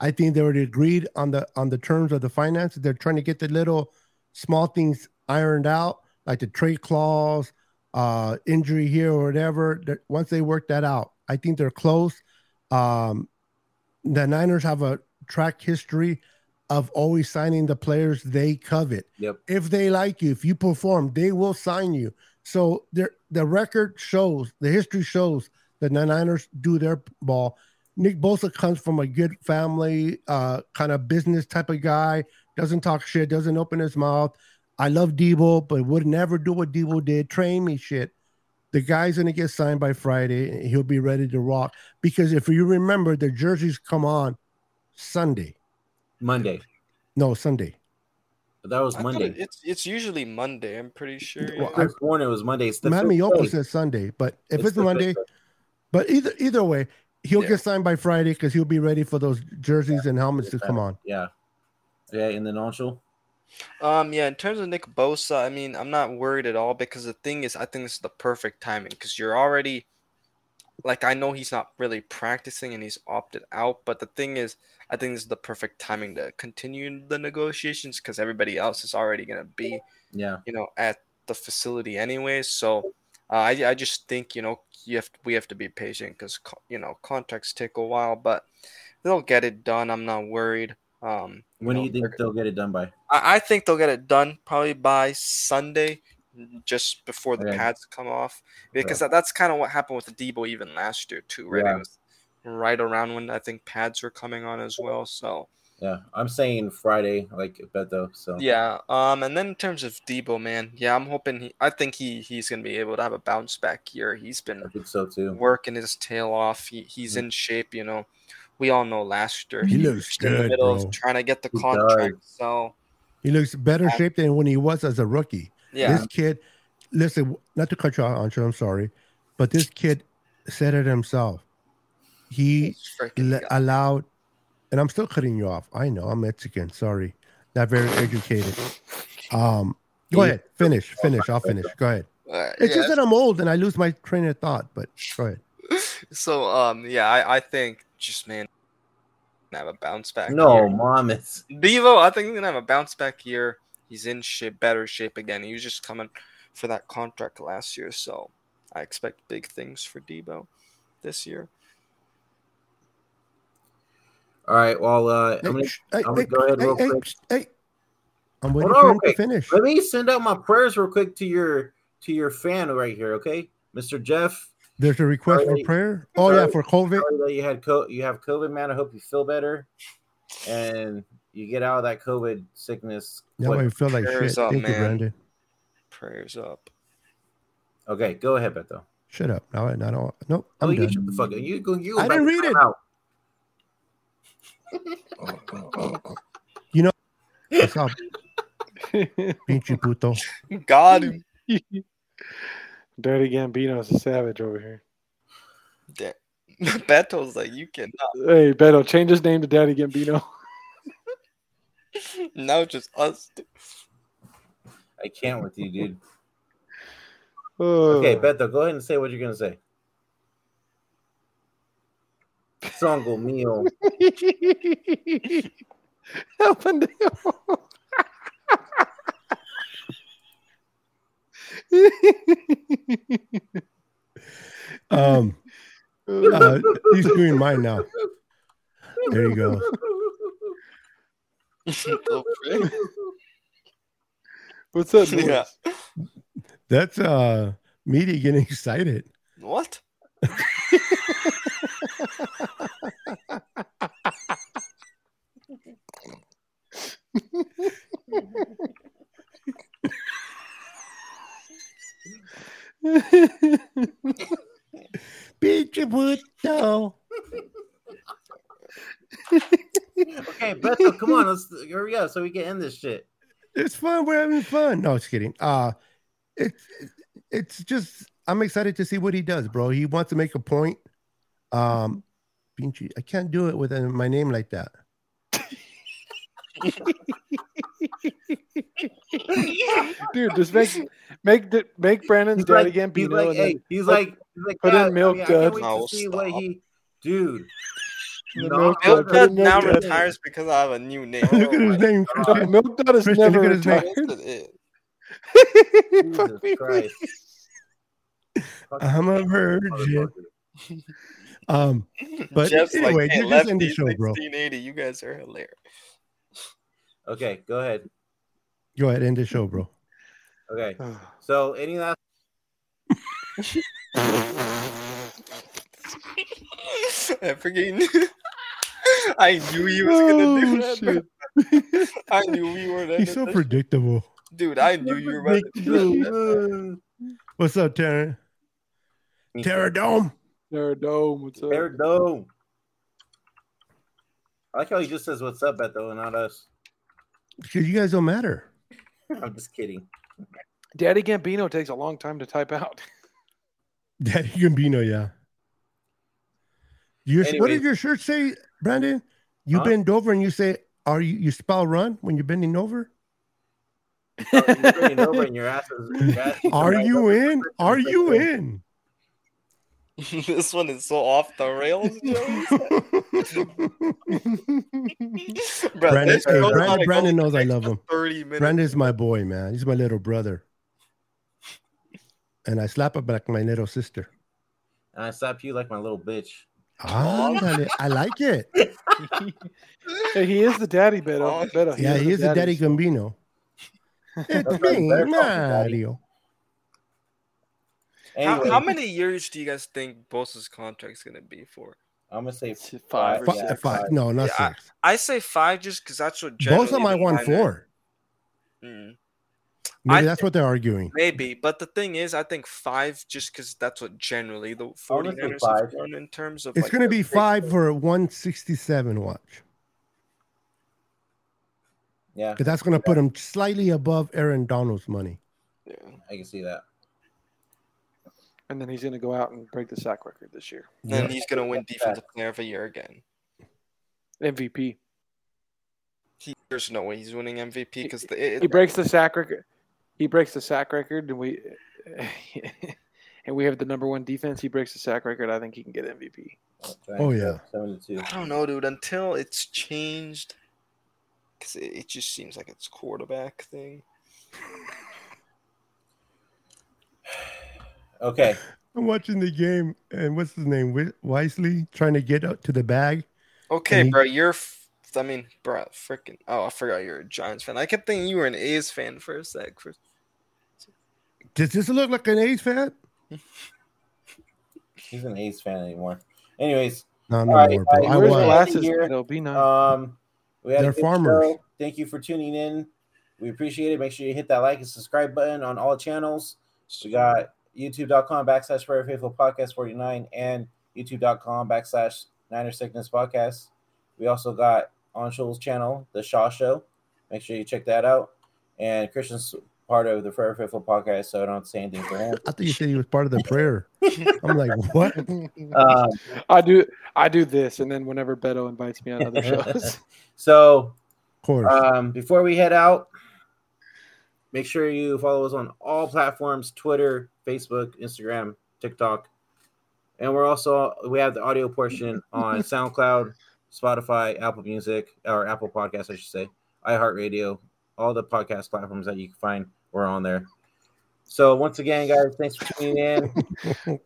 I think they already agreed on the on the terms of the finances. They're trying to get the little small things ironed out, like the trade clause, uh, injury here or whatever. That once they work that out, I think they're close. Um, the Niners have a track history of always signing the players they covet. Yep. If they like you, if you perform, they will sign you. So the the record shows, the history shows that the Niners do their ball. Nick Bosa comes from a good family, uh, kind of business type of guy. Doesn't talk shit. Doesn't open his mouth. I love Deebo, but would never do what Deebo did. Train me shit. The guy's gonna get signed by Friday. and He'll be ready to rock. Because if you remember, the jerseys come on Sunday. Monday. No, Sunday. But that was I Monday. it- It's it's usually Monday. I'm pretty sure. Well, I sworn it was Monday. It's the Miami fifth Yoko day. says Sunday, but if It's it's, the fifth Monday, day. but either either way, he'll Yeah. get signed by Friday because he'll be ready for those jerseys and helmets to come on. Yeah. Yeah, in the non-show. Um, yeah, in terms of Nick Bosa, I mean, I'm not worried at all because the thing is, I think this is the perfect timing because you're already like I know he's not really practicing and he's opted out, but the thing is, I think this is the perfect timing to continue the negotiations because everybody else is already gonna be, Yeah. you know, at the facility anyways. So uh, I I just think you know you have we have to be patient because you know contracts take a while, but they'll get it done. I'm not worried. Um, When do know, you think they'll get it done by? I, I think they'll get it done probably by Sunday, just before the Okay. pads come off, because that, that's kind of what happened with Deebo even last year too, right? Yeah. It was right around when I think pads were coming on as well. So Yeah, I'm saying Friday, like bet though. So yeah, um, and then in terms of Deebo, man, yeah, I'm hoping he, I think he he's gonna be able to have a bounce back year. He's been so too. working his tail off. He, he's in shape, you know. We all know last year He he looks was in the good, middle bro. of trying to get the He contract. does. So He looks better shape than when he was as a rookie. yeah, This kid, listen, not to cut you off, Anshul, I'm sorry, but this kid said it himself. He le- allowed, and I'm still cutting you off. I know I'm Mexican. Sorry, not very educated. Um, go ahead, finish, finish. I'll finish. Go ahead. Uh, It's yeah, just that I'm old and I lose my train of thought. But go ahead. so um yeah, I, I think just man have a bounce back. No, year. mom, it's Deebo, I think he's gonna have a bounce back year. He's in shape, better shape again. He was just coming for that contract last year, so I expect big things for Deebo this year. all right. Well, uh, Hey, I'm gonna, hey, I'm gonna hey, go ahead hey, real hey, quick. sh- hey. I'm waiting Hold for on, him to finish. Let me send out my prayers real quick to your to your fan right here, okay, Mr. Jeff. There's a request Sorry. for prayer. Oh yeah, for COVID. Sorry that you had co- you have COVID, man. I hope you feel better, and you get out of that COVID sickness. Now quick. I feel like Prayers shit. up, Thank you, man. Brandon. Prayers up. Okay, go ahead, Beto. Shut up. Now I, I don't. Nope. Oh, I'm you done. shut the fuck up. You go. You. go I didn't read it. timeout. What's up, pinche puto? God Dirty Gambino's a savage over here. damn. Beto's like you cannot Hey, Beto, change his name to Daddy Gambino. now it's just us. I can't with you, dude. Oh. Okay, Beto, go ahead and say what you're gonna say. Songo mio. El Um, uh, he's doing mine now. There you go. What's up? noise? Yeah. That's uh media getting excited. What? Pinche puto. Okay, Beto, come on, let's hurry up so we can end this shit. It's fun. We're having fun. No, just kidding. Uh it's it's just I'm excited to see what he does, bro. He wants to make a point. Um pinche, I can't do it with my name like that. Dude, just make make the- make Brandon's He's Daddy like, he's like, hey, he's put- like, he's like, put yeah, in Milk I, mean, I can't Dud. No, see stop. what he, dude. No, Milk I'll Dud, put put Milk Dud now Milk Dud. retires because I have a new name. Look at Oh his my name, God. Christian. Milk Dud is Christian, never look at his name. retired. Yes, it is. Jesus Christ. I'm a virgin. Um, But Jeff's anyway, like, hey, you just end the Lefty, show, bro. 1680, you guys are hilarious. Okay, go ahead. go ahead, end the show, bro. Okay, so any last I freaking I knew he was gonna do Oh, that. bro. shit. I knew we were He's so predictable. Dude, I knew you were about to do that. What's up, Terra? Mm. Terra Dome. Nerdome, what's up? Eric Dome. I like how he just says what's up, Beto, and not us. Because you guys don't matter. I'm just kidding. Daddy Gambino takes a long time to type out. Daddy Gambino, yeah. Your, what Anyways. did your shirt say, Brandon? You Huh? bend over and you say, "Are you you spell run when you're bending over? You're bending over and your ass is. Your ass is Are right you in? Are you in?" this one is so off the rails, Joey. Bro, Brandon, hey, Brandon, like Brandon knows I love him. 30 minutes. Brandon's my boy, man. He's my little brother. And I slap him like my little sister. And I slap you like my little bitch. Ah, I like it. Hey, he is the daddy, Beto. Oh, Beto Yeah, he is the daddy so- Gambino. It's me, better call. Mario. How, Anyway, how many years do you guys think Bosa's contract's gonna be for? I'm gonna say It's five or Fi- yeah, five. No, not Yeah, I- six. I say five just because that's what Both generally of my the won four. Mm, Maybe I that's what they're arguing. maybe, but the thing is, I think five just because that's what generally the I'm 49ers have done in terms of. It's like, going to be big- five for a 167 watch. Yeah, Because that's going to put him slightly above Aaron Donald's money. Yeah. I can see that. And then he's going to go out and break the sack record this year. Then he's gonna win defensive player of the year again. MVP. He, there's no way he's winning MVP because the it, He breaks the sack record. He breaks the sack record, and we and we have the number one defense. He breaks the sack record. I think he can get MVP. Oh, yeah. seven to two. I don't know, dude. Until it's changed, because it, it just seems like it's quarterback thing. Okay, I'm watching the game, and what's his name? Wisely trying to get up to the bag. Okay, he- bro, you're. F- I mean, bro, freaking. Oh, I forgot you're a Giants fan. I kept thinking you were an A's fan for a sec. For Does this look like an A's fan? he's an A's fan anymore. Anyways, No, no All right, more, all bro. right, I Where's was. the was. glasses? Here, It'll be nice. um, we had They're farmers. show. Thank you for tuning in. We appreciate it. Make sure you hit that like and subscribe button on all channels. We got youtube.com backslash Fair Faithful Podcast 49 and youtube.com backslash Niner Sickness Podcast. We also got Anshul's channel, The Shaw Show. Make sure you check that out. And Christian's part of the Fair Faithful Podcast, so I don't say anything for him. I thought you said he was part of the prayer. I'm like, what? Um, I do. I do this, and then whenever Beto invites me on other shows, so Of course. Um, before we head out, make sure you follow us on all platforms: Twitter, Facebook, Instagram, TikTok, and we're also we have the audio portion on SoundCloud, Spotify, Apple Music, or Apple Podcasts, I should say, iHeartRadio, all the podcast platforms that you can find. We're on there. So once again, guys, thanks for tuning in.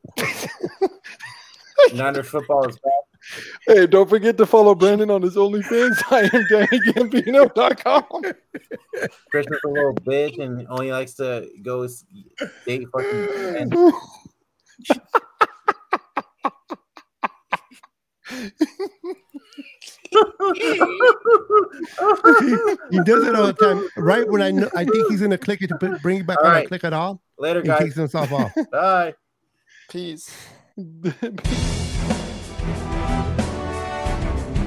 Niners football is back. Hey, don't forget to follow Brandon on his OnlyFans. I am DannyGambino.com. Christmas a little bitch and only likes to go date fucking men. he does it all the time. Right when I know, I think he's gonna click it to bring it back All on. I right. click it all. Later, He guys. takes himself off. Bye. peace. Peace.